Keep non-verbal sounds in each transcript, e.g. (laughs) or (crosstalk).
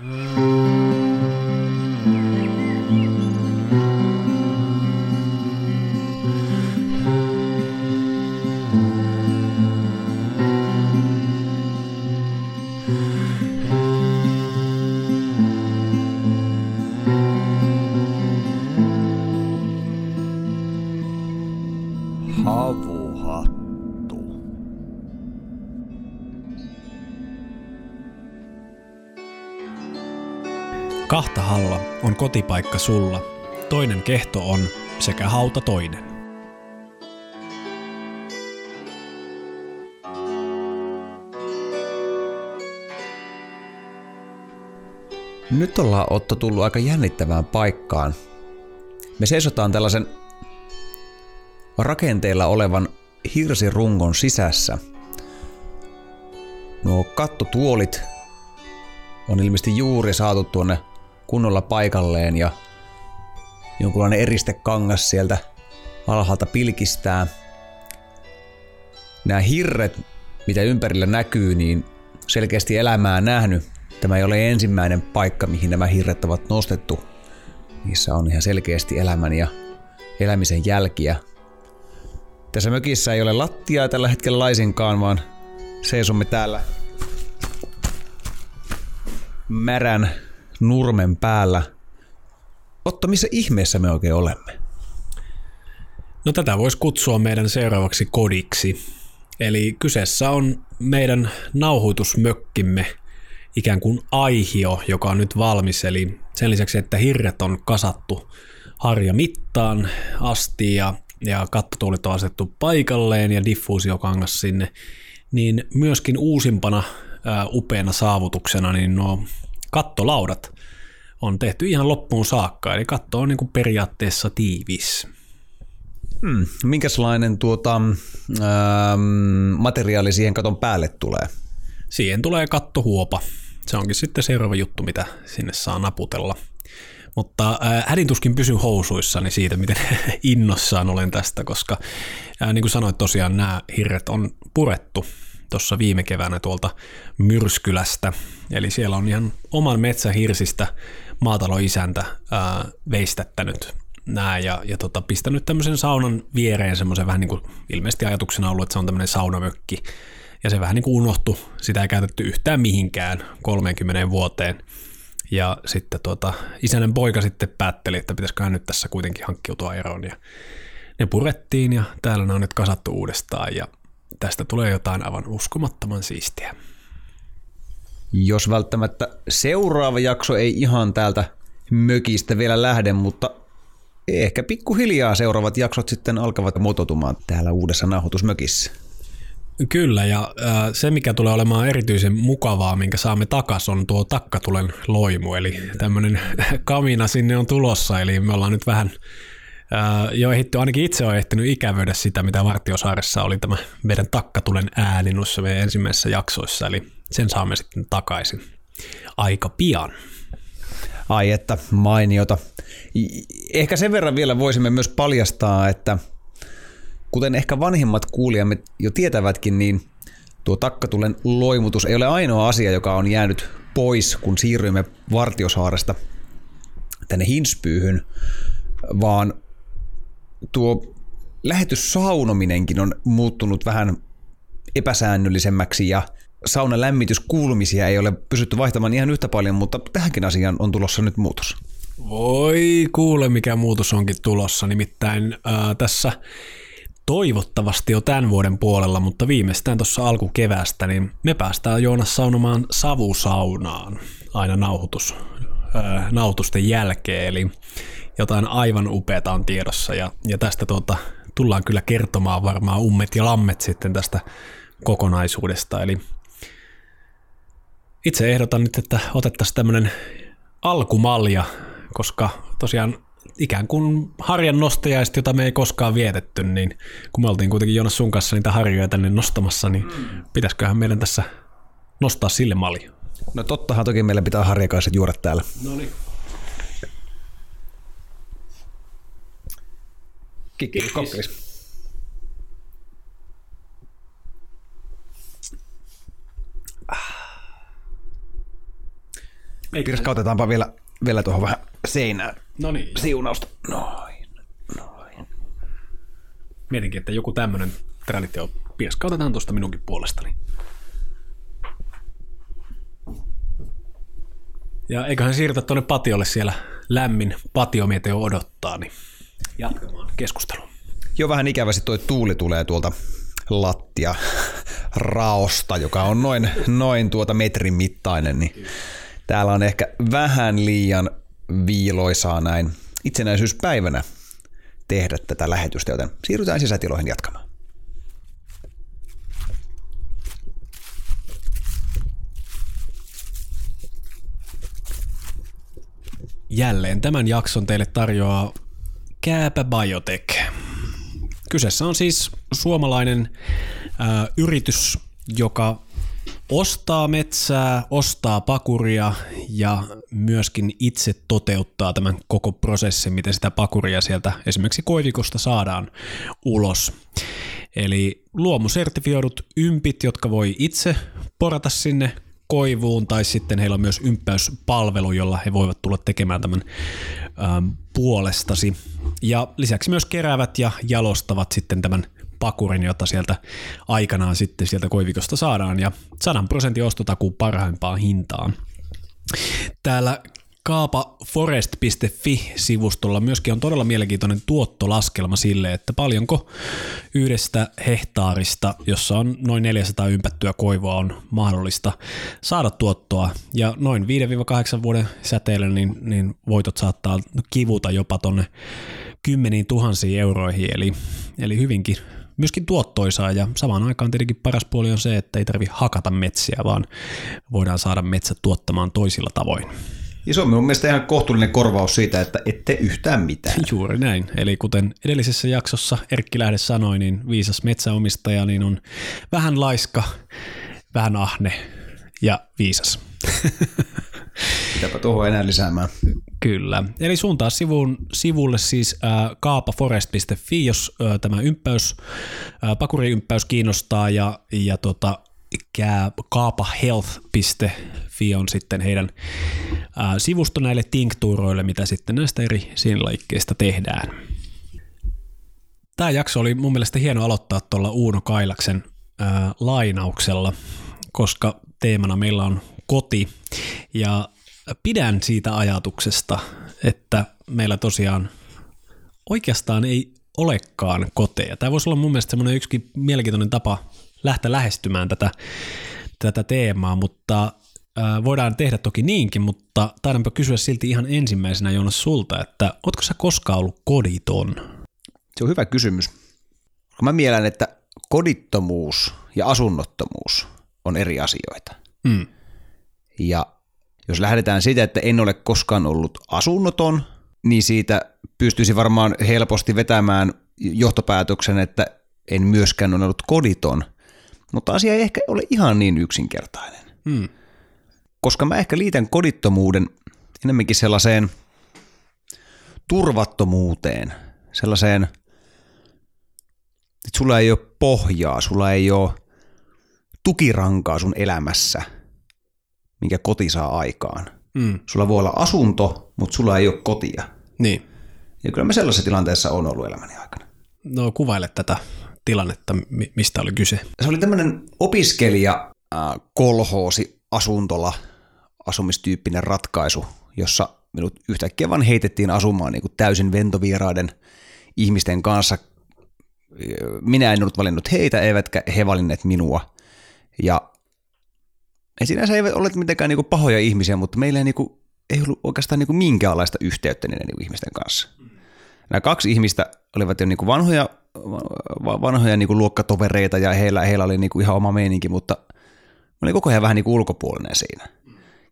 Mm. Kotipaikka sulla, toinen kehto on sekä hauta toinen. Nyt ollaan Otto tullut aika jännittävään paikkaan. Me seisotaan tällaisen rakenteella olevan hirsirungon sisässä. Nuo kattotuolit on ilmeisesti juuri saatu tuonne kunnolla paikalleen ja jonkunlainen eristekangas sieltä alhaalta pilkistää. Nämä hirret, mitä ympärillä näkyy, niin selkeästi elämää nähnyt. Tämä ei ole ensimmäinen paikka, mihin nämä hirret ovat nostettu. Niissä on ihan selkeästi elämän ja elämisen jälkiä. Tässä mökissä ei ole lattiaa tällä hetkellä laisinkaan, vaan seisomme täällä märän nurmen päällä. Otto, missä ihmeessä me oikein olemme? No tätä voisi kutsua meidän seuraavaksi kodiksi. Eli kyseessä on meidän nauhoitusmökkimme, ikään kuin aihio, joka on nyt valmis. Eli sen lisäksi, että hirret on kasattu harja mittaan asti ja, ja kattotuolit on asettu paikalleen ja diffuusiokangas sinne, niin myöskin uusimpana ää, upeana saavutuksena niin nuo kattolaudat on tehty ihan loppuun saakka, eli katto on niin kuin periaatteessa tiivis. Hmm, minkälainen tuota, ähm, materiaali siihen katon päälle tulee? Siihen tulee kattohuopa. Se onkin sitten seuraava juttu, mitä sinne saa naputella. Mutta äh, hädintuskin pysyn housuissani siitä, miten (laughs) innossaan olen tästä, koska äh, niin kuin sanoit tosiaan, nämä hirret on purettu tuossa viime keväänä tuolta Myrskylästä. Eli siellä on ihan oman metsähirsistä maataloisäntä ää, veistättänyt nämä ja, ja tota, pistänyt tämmöisen saunan viereen semmoisen vähän niin kuin ilmeisesti ajatuksena ollut, että se on tämmöinen saunamökki. Ja se vähän niin kuin unohtu, sitä ei käytetty yhtään mihinkään 30 vuoteen. Ja sitten tuota, isänen poika sitten päätteli, että pitäisiköhän nyt tässä kuitenkin hankkiutua eroon. Ja ne purettiin ja täällä ne on nyt kasattu uudestaan ja tästä tulee jotain aivan uskomattoman siistiä. Jos välttämättä seuraava jakso ei ihan täältä mökistä vielä lähde, mutta ehkä pikkuhiljaa seuraavat jaksot sitten alkavat muotoutumaan täällä uudessa nauhoitusmökissä. Kyllä, ja se mikä tulee olemaan erityisen mukavaa, minkä saamme takas, on tuo takkatulen loimu, eli tämmöinen (laughs) kamina sinne on tulossa, eli me ollaan nyt vähän jo ehditty, ainakin itse olen ehtinyt ikävöidä sitä, mitä Vartiosaaressa oli tämä meidän takkatulen ääni noissa meidän ensimmäisissä jaksoissa, eli sen saamme sitten takaisin aika pian. Ai että mainiota. Ehkä sen verran vielä voisimme myös paljastaa, että kuten ehkä vanhimmat kuulijamme jo tietävätkin, niin tuo takkatulen loimutus ei ole ainoa asia, joka on jäänyt pois, kun siirryimme Vartiosaaresta tänne Hinspyyhyn, vaan tuo lähetyssaunominenkin on muuttunut vähän epäsäännöllisemmäksi ja saunan lämmityskuulumisia ei ole pysytty vaihtamaan ihan yhtä paljon, mutta tähänkin asiaan on tulossa nyt muutos. Voi kuule, mikä muutos onkin tulossa. Nimittäin ää, tässä toivottavasti jo tämän vuoden puolella, mutta viimeistään tuossa alkukeväästä, niin me päästään Joonas saunomaan savusaunaan aina nauhoitus, ää, nauhoitusten jälkeen. Eli jotain aivan upeata on tiedossa ja, ja tästä tuota, tullaan kyllä kertomaan varmaan ummet ja lammet sitten tästä kokonaisuudesta. Eli itse ehdotan nyt, että otettaisiin tämmöinen alkumalja, koska tosiaan ikään kuin harjan nostajaiset, jota me ei koskaan vietetty, niin kun me oltiin kuitenkin Jonas sun kanssa niitä harjoja tänne nostamassa, niin mm. pitäisiköhän meidän tässä nostaa sille malja? No tottahan toki meillä pitää harjakaiset juoda täällä. No niin. Kikkis, kokkis. Pirskautetaanpa vielä, vielä tuohon vähän seinään No niin. siunausta. Noin, noin. Mietinkin, että joku tämmöinen traditio pirskautetaan tuosta minunkin puolestani. Ja eiköhän siirrytä tuonne patiolle siellä lämmin patiomieteo odottaa, niin jatkamaan keskustelua. Jo vähän ikävästi tuo tuuli tulee tuolta lattia raosta, joka on noin, noin tuota metrin mittainen, niin täällä on ehkä vähän liian viiloisaa näin itsenäisyyspäivänä tehdä tätä lähetystä, joten siirrytään sisätiloihin jatkamaan. Jälleen tämän jakson teille tarjoaa Kääpä Biotech. Kyseessä on siis suomalainen ää, yritys, joka ostaa metsää, ostaa pakuria ja myöskin itse toteuttaa tämän koko prosessin, miten sitä pakuria sieltä esimerkiksi koivikosta saadaan ulos. Eli luomusertifioidut ympit, jotka voi itse porata sinne koivuun, tai sitten heillä on myös ympäyspalvelu, jolla he voivat tulla tekemään tämän ähm, puolestasi. Ja lisäksi myös keräävät ja jalostavat sitten tämän pakurin, jota sieltä aikanaan sitten sieltä koivikosta saadaan, ja 100 prosentin ostotakuu parhaimpaan hintaan. Täällä kaapaforest.fi-sivustolla myöskin on todella mielenkiintoinen tuottolaskelma sille, että paljonko yhdestä hehtaarista, jossa on noin 400 ympättyä koivoa, on mahdollista saada tuottoa. Ja noin 5-8 vuoden säteellä niin, niin voitot saattaa kivuta jopa tonne kymmeniin tuhansiin euroihin, eli, eli hyvinkin myöskin tuottoisaa ja samaan aikaan tietenkin paras puoli on se, että ei tarvi hakata metsiä, vaan voidaan saada metsät tuottamaan toisilla tavoin. Ja se on minun mielestä ihan kohtuullinen korvaus siitä, että ette yhtään mitään. (laughs) Juuri näin. Eli kuten edellisessä jaksossa Erkki Lähde sanoi, niin viisas metsäomistaja niin on vähän laiska, vähän ahne ja viisas. (laughs) Mitäpä tuohon enää lisäämään. Kyllä. Eli suuntaa sivun, sivulle siis äh, kaapaforest.fi, jos äh, tämä ympäys, äh, pakuriympäys kiinnostaa ja, ja tota, kaapahealth.fi on sitten heidän ää, sivusto näille tinktuuroille, mitä sitten näistä eri sinlaikkeista tehdään. Tämä jakso oli mun mielestä hieno aloittaa tuolla Uuno Kailaksen ää, lainauksella, koska teemana meillä on koti ja pidän siitä ajatuksesta, että meillä tosiaan oikeastaan ei olekaan koteja. Tämä voisi olla mun mielestä semmoinen yksi mielenkiintoinen tapa lähteä lähestymään tätä, tätä teemaa, mutta voidaan tehdä toki niinkin, mutta taidanpa kysyä silti ihan ensimmäisenä Joonas sulta, että ootko sä koskaan ollut koditon? Se on hyvä kysymys. Mä mielen, että kodittomuus ja asunnottomuus on eri asioita. Mm. Ja jos lähdetään siitä, että en ole koskaan ollut asunnoton, niin siitä pystyisi varmaan helposti vetämään johtopäätöksen, että en myöskään ole ollut koditon. Mutta asia ei ehkä ole ihan niin yksinkertainen. Mm. Koska mä ehkä liitän kodittomuuden enemmänkin sellaiseen turvattomuuteen, sellaiseen, että sulla ei ole pohjaa, sulla ei ole tukirankaa sun elämässä, minkä koti saa aikaan. Mm. Sulla voi olla asunto, mutta sulla ei ole kotia. Niin. Ja kyllä mä sellaisessa tilanteessa on ollut elämäni aikana. No kuvaile tätä tilannetta, mi- mistä oli kyse. Se oli tämmöinen opiskelija äh, kolhoosi asuntola asumistyyppinen ratkaisu, jossa minut yhtäkkiä vaan heitettiin asumaan niin kuin täysin ventovieraiden ihmisten kanssa. Minä en ollut valinnut heitä, eivätkä he valinneet minua. Ja ei sinänsä eivät ole mitenkään niin kuin pahoja ihmisiä, mutta meillä ei, niin kuin, ei ollut oikeastaan niin kuin minkäänlaista yhteyttä niiden niin kuin ihmisten kanssa. Nämä kaksi ihmistä olivat jo niin kuin vanhoja, vanhoja niin kuin luokkatovereita ja heillä, heillä oli niin kuin ihan oma meininki, mutta mä olin koko ajan vähän niin kuin ulkopuolinen siinä.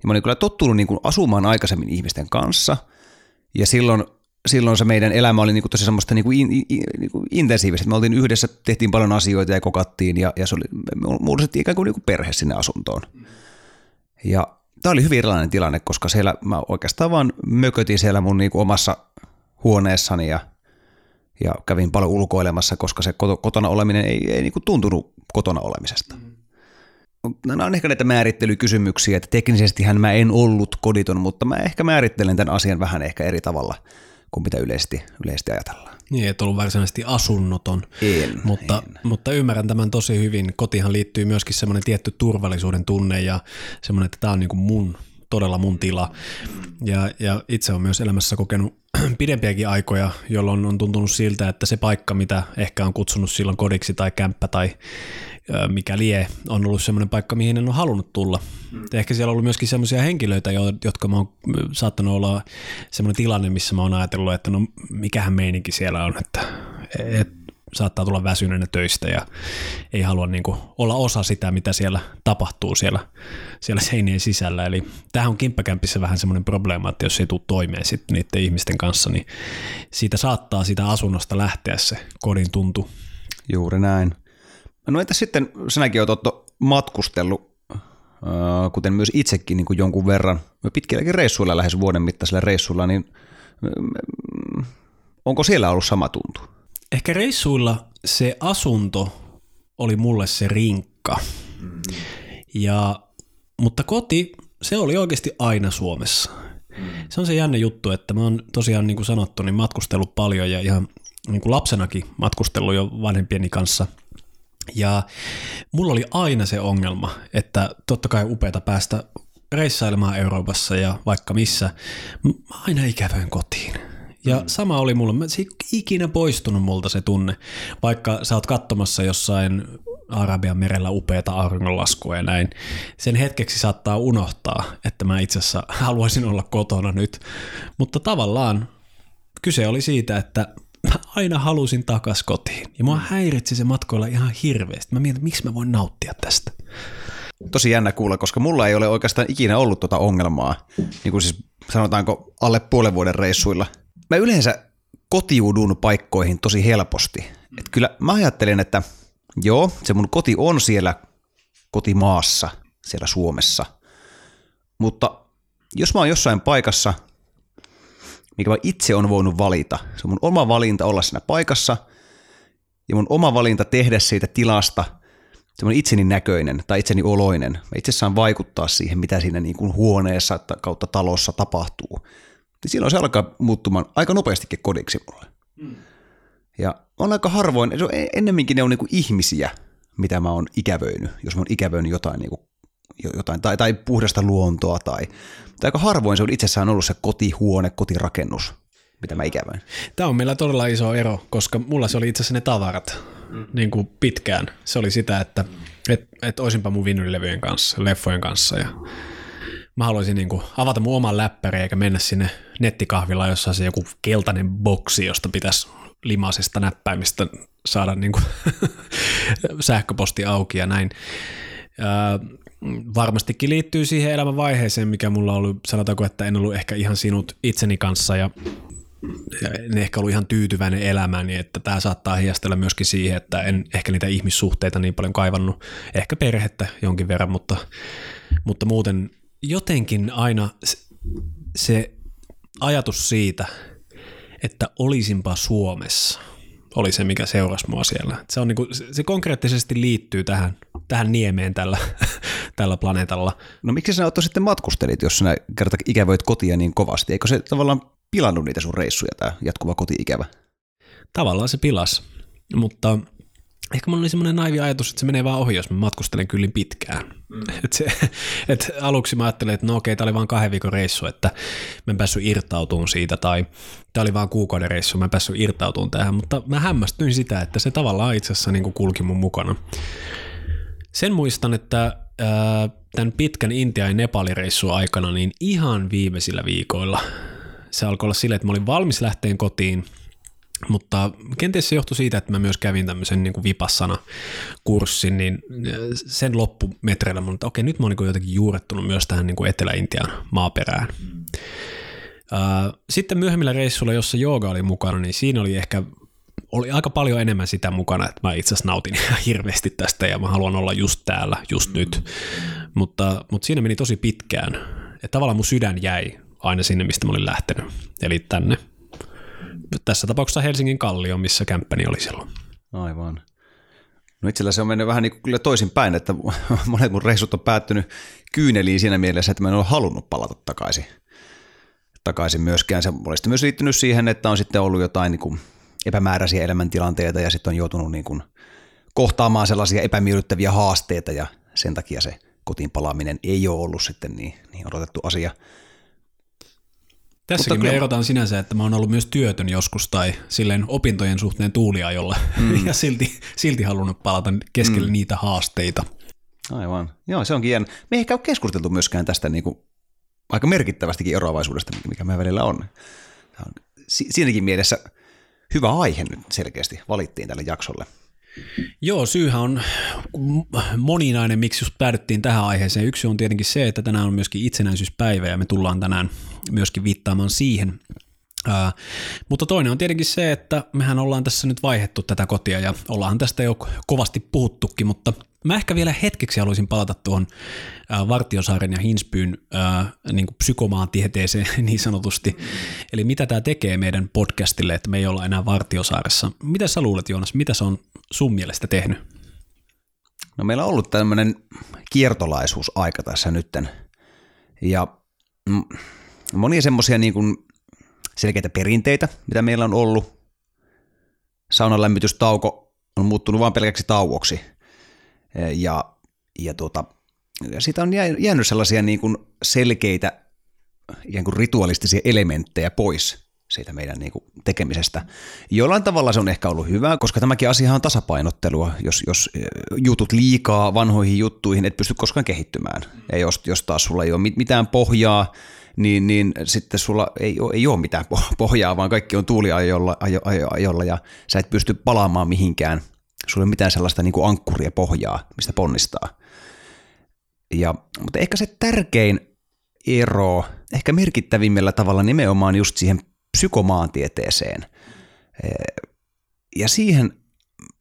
Ja mä olin kyllä tottunut niin kuin asumaan aikaisemmin ihmisten kanssa ja silloin, silloin se meidän elämä oli niin kuin tosi semmoista niin kuin in, in, niin kuin intensiivistä. Me oltiin yhdessä, tehtiin paljon asioita ja kokattiin ja, ja se oli, me muodostettiin ikään kuin, niin kuin perhe sinne asuntoon. Ja tämä oli hyvin erilainen tilanne, koska siellä mä oikeastaan vaan mökötin siellä mun niin kuin omassa huoneessani ja, ja kävin paljon ulkoilemassa, koska se kotona oleminen ei, ei niin kuin tuntunut kotona olemisesta. Nämä on ehkä näitä määrittelykysymyksiä, että teknisesti mä en ollut koditon, mutta mä ehkä määrittelen tämän asian vähän ehkä eri tavalla kuin mitä yleisesti, yleisesti ajatellaan. Niin, et ollut varsinaisesti asunnoton. En, mutta, en. mutta ymmärrän tämän tosi hyvin. Kotihan liittyy myöskin semmoinen tietty turvallisuuden tunne ja semmoinen, että tämä on niin kuin mun, todella mun tila. Ja, ja itse olen myös elämässä kokenut (clears throat) pidempiäkin aikoja, jolloin on tuntunut siltä, että se paikka, mitä ehkä on kutsunut silloin kodiksi tai kämppä tai mikä lie, on ollut semmoinen paikka, mihin en ole halunnut tulla. Mm. Ehkä siellä on ollut myöskin semmoisia henkilöitä, jotka mä oon saattanut olla semmoinen tilanne, missä mä oon ajatellut, että no mikähän meininki siellä on, että et, saattaa tulla väsyneenä töistä ja ei halua niin kuin olla osa sitä, mitä siellä tapahtuu siellä, siellä seinien sisällä. Eli tähän on kimppakämpissä vähän semmoinen probleema, että jos ei tule toimeen sitten niiden ihmisten kanssa, niin siitä saattaa sitä asunnosta lähteä se kodin tuntu. Juuri näin. No entä sitten, sinäkin olet Otto matkustellut, kuten myös itsekin niin kuin jonkun verran, pitkilläkin reissuilla, lähes vuoden mittaisilla reissuilla, niin onko siellä ollut sama tuntu? Ehkä reissuilla se asunto oli mulle se rinkka. Ja, mutta koti, se oli oikeasti aina Suomessa. Se on se jänne juttu, että mä oon tosiaan niin kuin sanottu, niin matkustellut paljon ja ihan niin kuin lapsenakin matkustellut jo vanhempieni kanssa – ja mulla oli aina se ongelma, että totta kai upeata päästä reissailemaan Euroopassa ja vaikka missä, mä aina ikävöin kotiin. Ja mm. sama oli mulla, se ei ikinä poistunut multa se tunne, vaikka sä oot katsomassa jossain Arabian merellä upeata auringonlaskua ja näin. Sen hetkeksi saattaa unohtaa, että mä itse asiassa (laughs) haluaisin olla kotona nyt, mutta tavallaan kyse oli siitä, että mä aina halusin takas kotiin. Ja mua häiritsi se matkoilla ihan hirveästi. Mä mietin, miksi mä voin nauttia tästä. Tosi jännä kuulla, koska mulla ei ole oikeastaan ikinä ollut tuota ongelmaa, niin kuin siis sanotaanko alle puolen vuoden reissuilla. Mä yleensä kotiudun paikkoihin tosi helposti. Et kyllä mä ajattelen, että joo, se mun koti on siellä kotimaassa, siellä Suomessa. Mutta jos mä oon jossain paikassa, mikä mä itse on voinut valita. Se on mun oma valinta olla siinä paikassa ja mun oma valinta tehdä siitä tilasta semmoinen itseni näköinen tai itseni oloinen. Mä itse saan vaikuttaa siihen, mitä siinä niin kuin huoneessa kautta talossa tapahtuu. Ja silloin se alkaa muuttumaan aika nopeastikin kodiksi mulle. Mm. Ja on aika harvoin, on e- ennemminkin ne on niin kuin ihmisiä, mitä mä oon ikävöinyt, jos mä oon ikävöinyt jotain, niin kuin, jotain tai, tai puhdasta luontoa tai tai aika harvoin se on itsessään ollut se kotihuone, kotirakennus, mitä mä ikävän. Tämä on meillä todella iso ero, koska mulla se oli itse asiassa ne tavarat mm. niin kuin pitkään. Se oli sitä, että et, et olisinpa mun vinylilevyjen kanssa, leffojen kanssa ja mä haluaisin niin kuin avata mun oman läppäri eikä mennä sinne nettikahvilaan, jossa on se joku keltainen boksi, josta pitäisi limaisesta näppäimistä saada niin kuin (laughs) sähköposti auki ja näin varmastikin liittyy siihen elämän vaiheeseen, mikä mulla on ollut, sanotaanko, että en ollut ehkä ihan sinut itseni kanssa ja en ehkä ollut ihan tyytyväinen elämään, niin että tämä saattaa hiastella myöskin siihen, että en ehkä niitä ihmissuhteita niin paljon kaivannut, ehkä perhettä jonkin verran, mutta, mutta muuten jotenkin aina se ajatus siitä, että olisinpa Suomessa – oli se, mikä seurasi mua siellä. Se, on niinku, se konkreettisesti liittyy tähän, tähän niemeen tällä, (laughs) tällä planeetalla. No miksi sä Otto sitten matkustelit, jos sinä kerta ikävöit kotia niin kovasti? Eikö se tavallaan pilannut niitä sun reissuja, tämä jatkuva koti-ikävä? Tavallaan se pilas, mutta ehkä mulla oli semmoinen naivi ajatus, että se menee vaan ohi, jos mä matkustelen kyllin pitkään. Mm. (laughs) Et se, et aluksi mä ajattelin, että no okei, tämä oli vain kahden viikon reissu, että mä en päässyt irtautumaan siitä, tai tämä oli vain kuukauden reissu, mä en päässyt irtautumaan tähän, mutta mä hämmästyin sitä, että se tavallaan itse asiassa niin kulki mun mukana. Sen muistan, että ää, tämän pitkän Intia- ja Nepalin reissun aikana, niin ihan viimeisillä viikoilla se alkoi olla silleen, että mä olin valmis lähteen kotiin – mutta kenties se johtui siitä, että mä myös kävin tämmöisen niin kuin vipassana-kurssin, niin sen loppumetreillä mun, että okei, nyt mä oon niin jotenkin juurettunut myös tähän niin kuin Etelä-Intian maaperään. Mm. Sitten myöhemmillä reissuilla, jossa jooga oli mukana, niin siinä oli ehkä oli aika paljon enemmän sitä mukana, että mä itse asiassa nautin (laughs) hirveästi tästä ja mä haluan olla just täällä, just mm. nyt. Mutta, mutta siinä meni tosi pitkään. Että tavallaan mun sydän jäi aina sinne, mistä mä olin lähtenyt, eli tänne tässä tapauksessa Helsingin Kallio, missä kämppäni oli silloin. Aivan. No itsellä se on mennyt vähän niin kuin kyllä toisinpäin, että (laughs) monet mun reissut on päättynyt kyyneliin siinä mielessä, että mä en ole halunnut palata takaisin. Takaisin myöskään. Se olisi myös liittynyt siihen, että on sitten ollut jotain niin kuin epämääräisiä elämäntilanteita ja sitten on joutunut niin kuin kohtaamaan sellaisia epämiellyttäviä haasteita ja sen takia se kotiin palaaminen ei ole ollut sitten niin, niin odotettu asia. Tässäkin me erotaan sinänsä, että mä oon ollut myös työtön joskus tai silleen opintojen suhteen tuuliajolla mm. (laughs) ja silti, silti halunnut palata keskelle mm. niitä haasteita. Aivan. Joo, se onkin jännä. Me ei ehkä ole keskusteltu myöskään tästä niin kuin aika merkittävästikin eroavaisuudesta, mikä meidän välillä on. Tämä on siinäkin mielessä hyvä aihe nyt selkeästi valittiin tälle jaksolle. Joo, syyhän on moninainen, miksi just päädyttiin tähän aiheeseen. Yksi on tietenkin se, että tänään on myöskin itsenäisyyspäivä ja me tullaan tänään myöskin viittaamaan siihen. Ää, mutta toinen on tietenkin se, että mehän ollaan tässä nyt vaihettu tätä kotia ja ollaan tästä jo kovasti puhuttukin, mutta mä ehkä vielä hetkeksi haluaisin palata tuohon ää, Vartiosaaren ja Hinsbyyn ää, niin kuin psykomaantieteeseen (laughs) niin sanotusti. Eli mitä tämä tekee meidän podcastille, että me ei olla enää Vartiosaaressa. Mitä sä luulet Joonas, mitä se on sun mielestä tehnyt? No meillä on ollut tämmöinen kiertolaisuusaika tässä nytten ja monia semmoisia niin kuin selkeitä perinteitä, mitä meillä on ollut. Saunan lämmitystauko on muuttunut vain pelkäksi tauoksi. Ja, ja, tuota, siitä on jäänyt sellaisia niin kuin selkeitä ikään kuin ritualistisia elementtejä pois siitä meidän niin kuin tekemisestä. Jollain tavalla se on ehkä ollut hyvä, koska tämäkin asia on tasapainottelua. Jos, jos jutut liikaa vanhoihin juttuihin, et pysty koskaan kehittymään. Ja jos, jos taas sulla ei ole mitään pohjaa, niin, niin sitten sulla ei ole, ei ole mitään pohjaa, vaan kaikki on tuuliajolla ajo, ajo, ajolla ja sä et pysty palaamaan mihinkään. Sulla ei ole mitään sellaista niin kuin ankkuria pohjaa, mistä ponnistaa. Ja, mutta ehkä se tärkein ero, ehkä merkittävimmällä tavalla nimenomaan just siihen psykomaantieteeseen ja siihen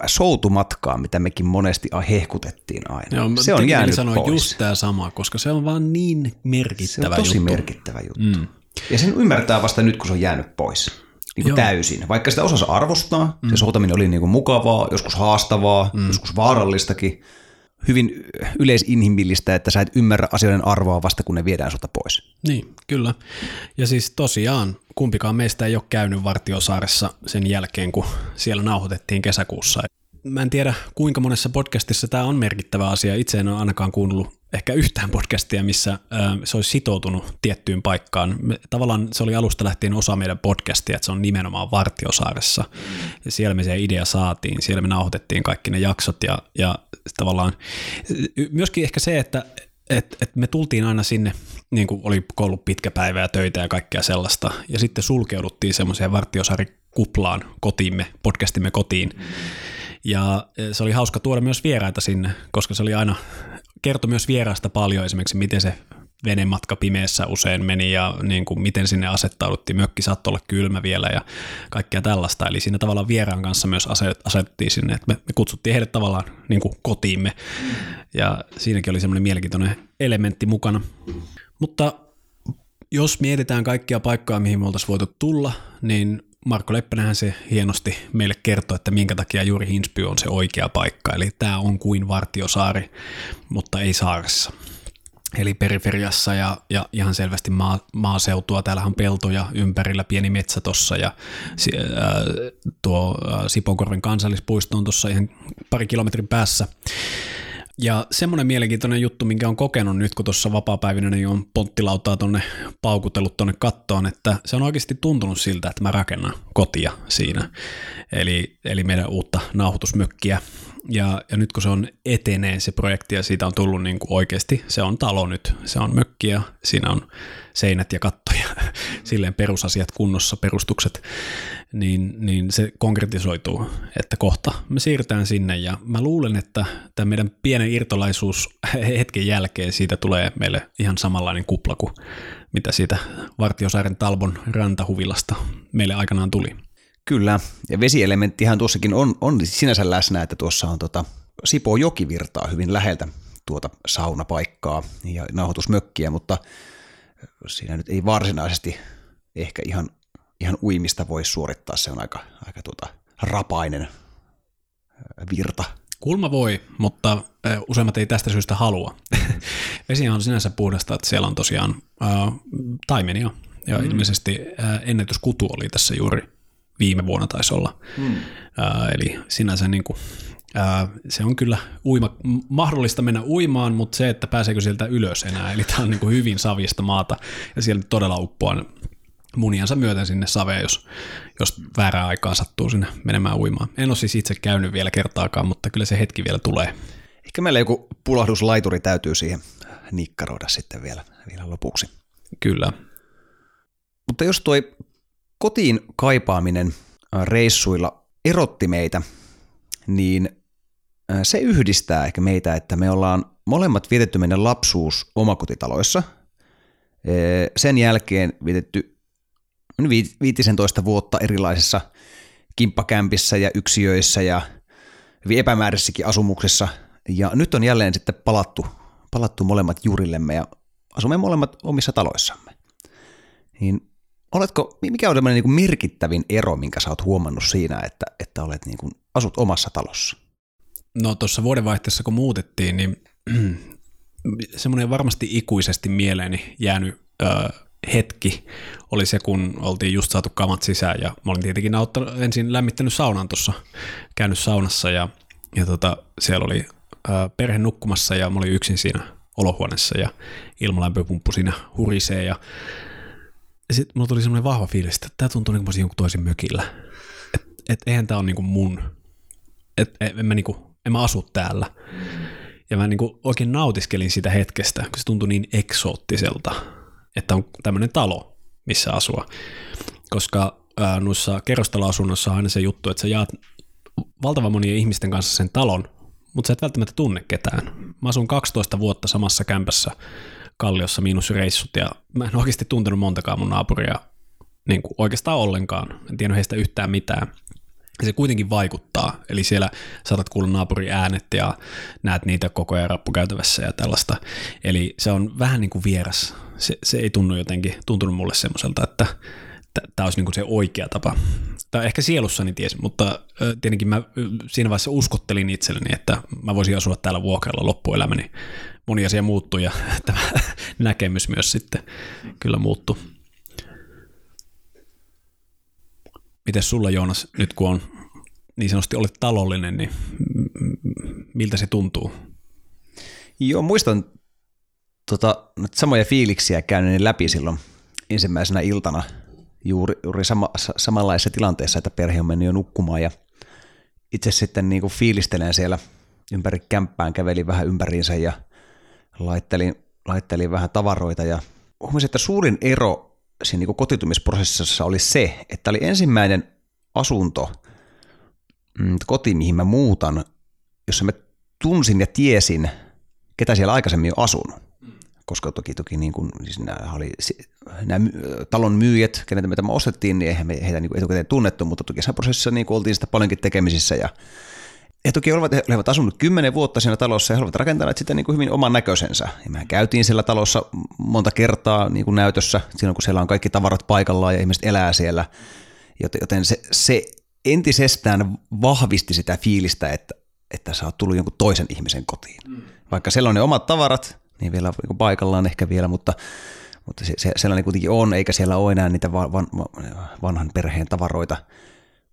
soutumatkaan, mitä mekin monesti hehkutettiin aina. Joo, se on jäänyt sanoa pois. just tämä sama, koska se on vaan niin merkittävä juttu. Se on tosi juttu. merkittävä juttu. Mm. Ja sen ymmärtää vasta nyt, kun se on jäänyt pois. Niin kuin täysin. Vaikka sitä osasi arvostaa, mm. se soutaminen oli niin kuin mukavaa, joskus haastavaa, mm. joskus vaarallistakin, hyvin yleisinhimillistä, että sä et ymmärrä asioiden arvoa vasta kun ne viedään sulta pois. Niin, kyllä. Ja siis tosiaan kumpikaan meistä ei ole käynyt Vartiosaaressa sen jälkeen, kun siellä nauhoitettiin kesäkuussa. Mä en tiedä, kuinka monessa podcastissa tämä on merkittävä asia. Itse en ole ainakaan kuunnellut ehkä yhtään podcastia, missä se olisi sitoutunut tiettyyn paikkaan. Me, tavallaan se oli alusta lähtien osa meidän podcastia, että se on nimenomaan Vartiosaaressa. Ja siellä me se idea saatiin, siellä me nauhoitettiin kaikki ne jaksot ja, ja tavallaan myöskin ehkä se, että et, et me tultiin aina sinne, niin kuin oli ollut pitkä päivä ja töitä ja kaikkea sellaista, ja sitten sulkeuduttiin semmoiseen vartiosaarikuplaan kotiimme, podcastimme kotiin. Ja se oli hauska tuoda myös vieraita sinne, koska se oli aina, kertoi myös vieraasta paljon esimerkiksi, miten se venematka pimeässä usein meni ja niin kuin miten sinne asettauduttiin. Mökki saattoi olla kylmä vielä ja kaikkea tällaista. Eli siinä tavallaan vieraan kanssa myös asettiin sinne, että me, me kutsuttiin heidät tavallaan niin kuin kotiimme. Ja siinäkin oli semmoinen mielenkiintoinen elementti mukana. Mutta jos mietitään kaikkia paikkoja, mihin me oltaisiin voitu tulla, niin Marko Leppänähän se hienosti meille kertoi, että minkä takia juuri Hinsby on se oikea paikka. Eli tämä on kuin Vartiosaari, mutta ei saaressa eli periferiassa ja, ja ihan selvästi maa, maaseutua. Täällä on peltoja ympärillä, pieni metsä tossa ja ää, tuo ää, Siponkorven kansallispuisto on tuossa ihan pari kilometrin päässä. Ja semmoinen mielenkiintoinen juttu, minkä on kokenut nyt, kun tuossa vapaa-päivinä niin on ponttilautaa tuonne paukutellut tuonne kattoon, että se on oikeasti tuntunut siltä, että mä rakennan kotia siinä. Eli, eli meidän uutta nauhoitusmökkiä. Ja, ja nyt kun se on etenee se projekti ja siitä on tullut niin kuin oikeasti, se on talo nyt, se on mökki ja siinä on seinät ja kattoja, (laughs) silleen perusasiat kunnossa, perustukset, niin, niin se konkretisoituu, että kohta me siirrytään sinne ja mä luulen, että tämä meidän pienen irtolaisuus hetken jälkeen siitä tulee meille ihan samanlainen kupla kuin mitä siitä Vartiosaaren Talbon rantahuvilasta meille aikanaan tuli. Kyllä, ja vesielementtihän tuossakin on, on sinänsä läsnä, että tuossa on tota, Sipo joki virtaa hyvin läheltä tuota saunapaikkaa ja nauhoitusmökkiä, mutta siinä nyt ei varsinaisesti ehkä ihan, ihan uimista voi suorittaa, se on aika, aika tuota, rapainen virta. Kulma voi, mutta useimmat ei tästä syystä halua. (laughs) Vesi on sinänsä puhdasta, että siellä on tosiaan äh, taimenia. Ja mm. ilmeisesti äh, ennätyskutu oli tässä juuri viime vuonna taisi olla. Mm. Äh, eli sinänsä niin kuin, äh, se on kyllä uima, mahdollista mennä uimaan, mutta se, että pääseekö sieltä ylös enää, eli tämä on niin kuin hyvin savista maata ja siellä todella uppoaa muniansa myöten sinne saveen, jos, jos väärää aikaa sattuu sinne menemään uimaan. En ole siis itse käynyt vielä kertaakaan, mutta kyllä se hetki vielä tulee. Ehkä meillä joku pulahduslaituri täytyy siihen nikkaroida sitten vielä, vielä lopuksi. Kyllä. Mutta jos toi kotiin kaipaaminen reissuilla erotti meitä, niin se yhdistää ehkä meitä, että me ollaan molemmat vietetty meidän lapsuus omakotitaloissa. Sen jälkeen vietetty 15 vuotta erilaisissa kimppakämpissä ja yksiöissä ja hyvin epämääräisissäkin asumuksissa. Ja nyt on jälleen sitten palattu, palattu molemmat juurillemme ja asumme molemmat omissa taloissamme. Niin oletko, mikä on sellainen niin merkittävin ero, minkä sä oot huomannut siinä, että, että olet niin kuin, asut omassa talossa? No tuossa vuodenvaihteessa kun muutettiin, niin (clears throat) semmoinen varmasti ikuisesti mieleeni jäänyt hetki oli se, kun oltiin just saatu kamat sisään ja mä olin tietenkin auttanut, ensin lämmittänyt saunan tuossa, käynyt saunassa ja, ja tota, siellä oli ö, perhe nukkumassa ja mä olin yksin siinä olohuoneessa ja ilmalämpöpumppu siinä hurisee ja sitten mulla tuli semmoinen vahva fiilis, että tämä tuntuu niin kuin jonkun toisen mökillä. Että et, eihän tämä ole niin kuin mun. Että en, mä, niin kuin, en mä asu täällä. Ja mä niin kuin oikein nautiskelin sitä hetkestä, kun se tuntui niin eksoottiselta, että on tämmöinen talo, missä asua. Koska ää, noissa kerrostaloasunnossa on aina se juttu, että sä jaat valtavan monien ihmisten kanssa sen talon, mutta sä et välttämättä tunne ketään. Mä asun 12 vuotta samassa kämpässä Kalliossa miinusreissut ja mä en oikeasti tuntenut montakaan mun naapuria niin kuin oikeastaan ollenkaan. En tiennyt heistä yhtään mitään. Se kuitenkin vaikuttaa, eli siellä saatat kuulla naapurin äänet ja näet niitä koko ajan rappukäytävässä ja tällaista. Eli se on vähän niin kuin vieras. Se, se ei tunnu jotenkin, tuntunut mulle semmoiselta, että tämä olisi niin kuin se oikea tapa. Tai ehkä sielussani tiesin, mutta tietenkin mä siinä vaiheessa uskottelin itselleni, että mä voisin asua täällä vuokralla loppuelämäni moni asia muuttui ja (laughs) tämä näkemys myös sitten kyllä muuttui. Miten sulla Joonas, nyt kun on niin sanotusti olet talollinen, niin miltä se tuntuu? Joo, muistan tota, samoja fiiliksiä käyneeni läpi silloin ensimmäisenä iltana juuri, juuri sama, samanlaisessa tilanteessa, että perhe on mennyt jo nukkumaan ja itse sitten niin kuin fiilistelen siellä ympäri kämppään, kävelin vähän ympäriinsä ja laittelin, laittelin vähän tavaroita ja huomasin, että suurin ero siinä niin kotitumisprosessissa oli se, että oli ensimmäinen asunto, mm, koti, mihin mä muutan, jossa mä tunsin ja tiesin, ketä siellä aikaisemmin on asunut. Koska toki, toki niin kuin, siis nämä, oli, nämä talon myyjät, kenet me tämä ostettiin, niin eihän me heitä niin etukäteen tunnettu, mutta toki siinä prosessissa niin oltiin sitä paljonkin tekemisissä ja he toki olivat, he olivat asunut kymmenen vuotta siinä talossa ja he olivat rakentaneet sitä niin kuin hyvin oman näköisensä. Ja mehän käytiin siellä talossa monta kertaa niin kuin näytössä, silloin kun siellä on kaikki tavarat paikallaan ja ihmiset elää siellä. Joten se, se entisestään vahvisti sitä fiilistä, että, että sä oot tullut jonkun toisen ihmisen kotiin. Mm. Vaikka siellä on ne omat tavarat, niin vielä niin paikallaan ehkä vielä, mutta, mutta se, se, sellainen kuitenkin on, eikä siellä ole enää niitä van, van, vanhan perheen tavaroita.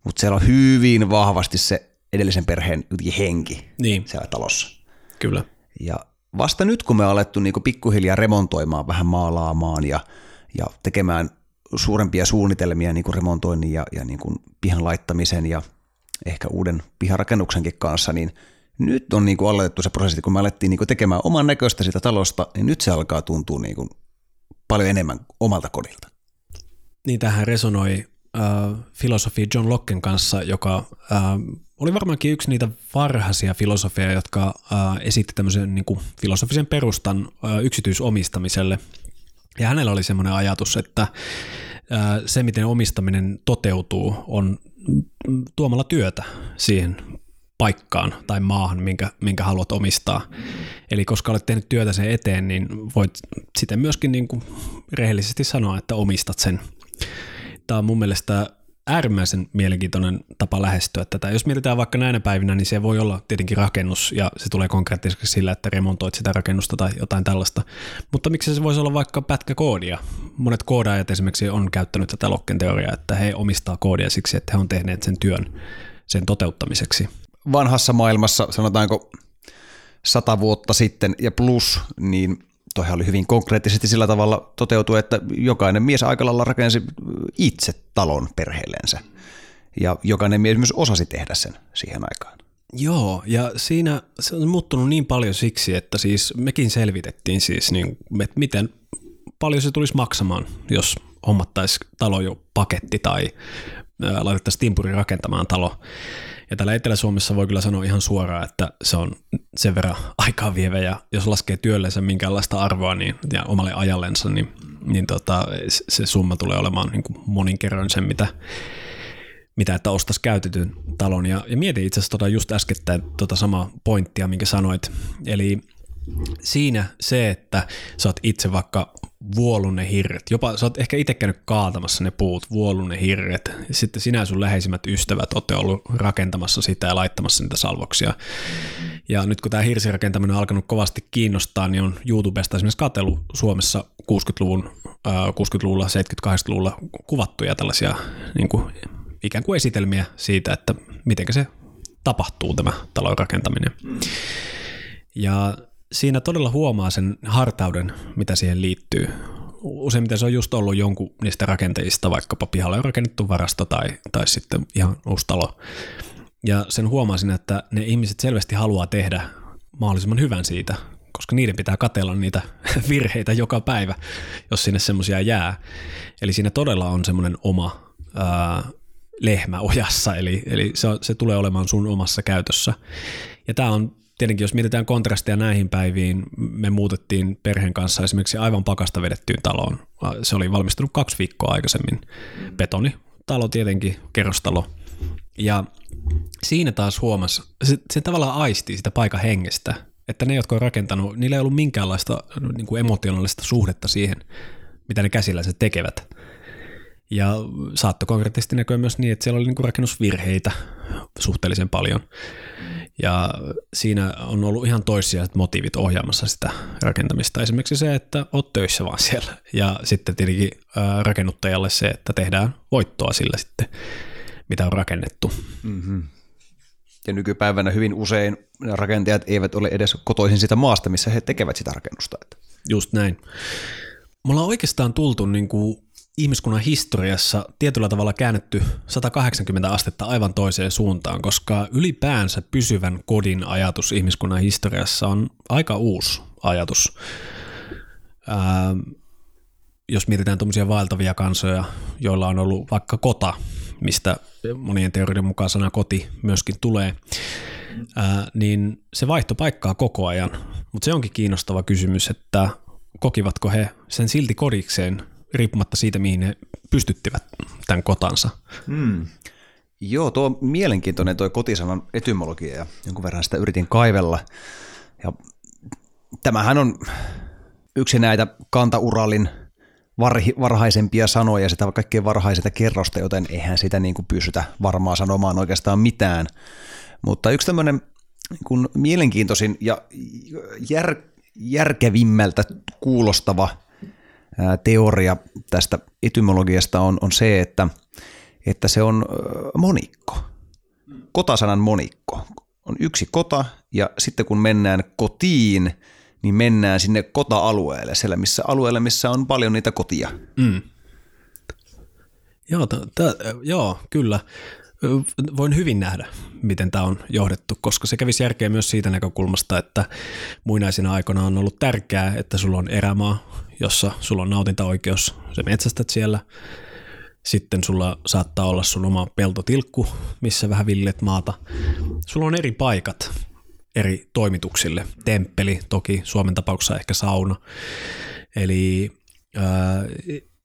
Mutta siellä on hyvin vahvasti se edellisen perheen henki niin. siellä talossa. Kyllä. Ja vasta nyt, kun me on alettu niin pikkuhiljaa remontoimaan, vähän maalaamaan ja, ja tekemään suurempia suunnitelmia niin remontoinnin ja, ja niin pihan laittamisen ja ehkä uuden piharakennuksenkin kanssa, niin nyt on niin kuin aloitettu se prosessi, kun me alettiin niin kuin tekemään oman näköistä sitä talosta, niin nyt se alkaa tuntua niin kuin paljon enemmän omalta kodilta. Niin tähän resonoi äh, filosofi John Locken kanssa, joka äh, oli varmaankin yksi niitä varhaisia filosofeja, jotka äh, esitti tämmöisen niin kuin filosofisen perustan äh, yksityisomistamiselle. Ja hänellä oli semmoinen ajatus, että äh, se, miten omistaminen toteutuu, on tuomalla työtä siihen paikkaan tai maahan, minkä, minkä haluat omistaa. Eli koska olet tehnyt työtä sen eteen, niin voit sitten myöskin niin kuin rehellisesti sanoa, että omistat sen. Tämä on mun mielestä äärimmäisen mielenkiintoinen tapa lähestyä tätä. Jos mietitään vaikka näinä päivinä, niin se voi olla tietenkin rakennus ja se tulee konkreettisesti sillä, että remontoit sitä rakennusta tai jotain tällaista. Mutta miksi se voisi olla vaikka pätkä koodia? Monet koodaajat esimerkiksi on käyttänyt tätä Locken teoriaa, että he omistaa koodia siksi, että he on tehneet sen työn sen toteuttamiseksi. Vanhassa maailmassa, sanotaanko sata vuotta sitten ja plus, niin toihan oli hyvin konkreettisesti sillä tavalla toteutu, että jokainen mies aikalalla rakensi itse talon perheellensä. Ja jokainen mies myös osasi tehdä sen siihen aikaan. Joo, ja siinä se on muuttunut niin paljon siksi, että siis mekin selvitettiin siis, niin, että miten paljon se tulisi maksamaan, jos hommattaisiin talo jo paketti tai laitettaisiin timpuri rakentamaan talo. Ja täällä Etelä-Suomessa voi kyllä sanoa ihan suoraan, että se on sen verran aikaa vievä ja jos laskee työllensä minkäänlaista arvoa niin, ja omalle ajallensa, niin, niin tota, se summa tulee olemaan niin kuin monin kerroin sen, mitä, mitä että ostaisi käytetyn talon. Ja, ja mietin itse asiassa tota just äskettäin tota samaa pointtia, minkä sanoit. Eli siinä se, että sä oot itse vaikka vuollut ne hirret, jopa sä oot ehkä itse käynyt kaatamassa ne puut, vuollut ne hirret, sitten sinä ja sun läheisimmät ystävät olette ollut rakentamassa sitä ja laittamassa niitä salvoksia. Ja nyt kun tämä hirsirakentaminen on alkanut kovasti kiinnostaa, niin on YouTubesta esimerkiksi katsellut Suomessa 60-luvun, äh, 60-luvulla, 70-80-luvulla kuvattuja tällaisia niin kuin, ikään kuin esitelmiä siitä, että miten se tapahtuu tämä talon rakentaminen. Ja siinä todella huomaa sen hartauden, mitä siihen liittyy. Useimmiten se on just ollut jonkun niistä rakenteista, vaikkapa pihalle on rakennettu varasto tai, tai sitten ihan uusi talo. Ja sen huomasin, että ne ihmiset selvästi haluaa tehdä mahdollisimman hyvän siitä, koska niiden pitää katella niitä (laughs) virheitä joka päivä, jos sinne semmoisia jää. Eli siinä todella on semmoinen oma ää, lehmä ojassa, eli, eli se, se tulee olemaan sun omassa käytössä. Ja tämä on tietenkin jos mietitään kontrastia näihin päiviin, me muutettiin perheen kanssa esimerkiksi aivan pakasta vedettyyn taloon. Se oli valmistunut kaksi viikkoa aikaisemmin. Betoni, talo tietenkin, kerrostalo. Ja siinä taas huomasi, se, se tavallaan aisti sitä paikan hengestä, että ne, jotka on rakentanut, niillä ei ollut minkäänlaista niin kuin emotionaalista suhdetta siihen, mitä ne käsillä se tekevät. Ja saattoi konkreettisesti näkyä myös niin, että siellä oli niin kuin rakennusvirheitä suhteellisen paljon. Ja siinä on ollut ihan toissijaiset motiivit ohjaamassa sitä rakentamista. Esimerkiksi se, että oot töissä vaan siellä. Ja sitten tietenkin rakennuttajalle se, että tehdään voittoa sillä sitten, mitä on rakennettu. Mm-hmm. Ja nykypäivänä hyvin usein rakentajat eivät ole edes kotoisin sitä maasta, missä he tekevät sitä rakennusta. Just näin. Mulla on oikeastaan tultu niin kuin ihmiskunnan historiassa tietyllä tavalla käännetty 180 astetta aivan toiseen suuntaan, koska ylipäänsä pysyvän kodin ajatus ihmiskunnan historiassa on aika uusi ajatus. Ää, jos mietitään tuommoisia vaeltavia kansoja, joilla on ollut vaikka kota, mistä monien teorioiden mukaan sana koti myöskin tulee, ää, niin se vaihto paikkaa koko ajan. Mutta se onkin kiinnostava kysymys, että kokivatko he sen silti kodikseen riippumatta siitä, mihin ne pystyttivät tämän kotansa. Hmm. Joo, tuo mielenkiintoinen tuo kotisanan etymologia ja jonkun verran sitä yritin kaivella. Ja tämähän on yksi näitä kantauralin varhi, varhaisempia sanoja, sitä kaikkein varhaisinta kerrosta, joten eihän sitä niin kuin pystytä varmaan sanomaan oikeastaan mitään. Mutta yksi tämmöinen kun mielenkiintoisin ja jär, järkevimmältä kuulostava teoria tästä etymologiasta on, on se, että, että se on monikko, kotasanan monikko. On yksi kota ja sitten kun mennään kotiin, niin mennään sinne kota-alueelle, siellä missä alueelle, missä on paljon niitä kotia. Mm. Joo, t- t- joo, kyllä. Voin hyvin nähdä, miten tämä on johdettu, koska se kävisi järkeä myös siitä näkökulmasta, että muinaisina aikoina on ollut tärkeää, että sulla on erämaa, jossa sulla on nautintaoikeus, se metsästät siellä. Sitten sulla saattaa olla sun oma peltotilkku, missä vähän villet maata. Sulla on eri paikat eri toimituksille. Temppeli, toki Suomen tapauksessa ehkä sauna. Eli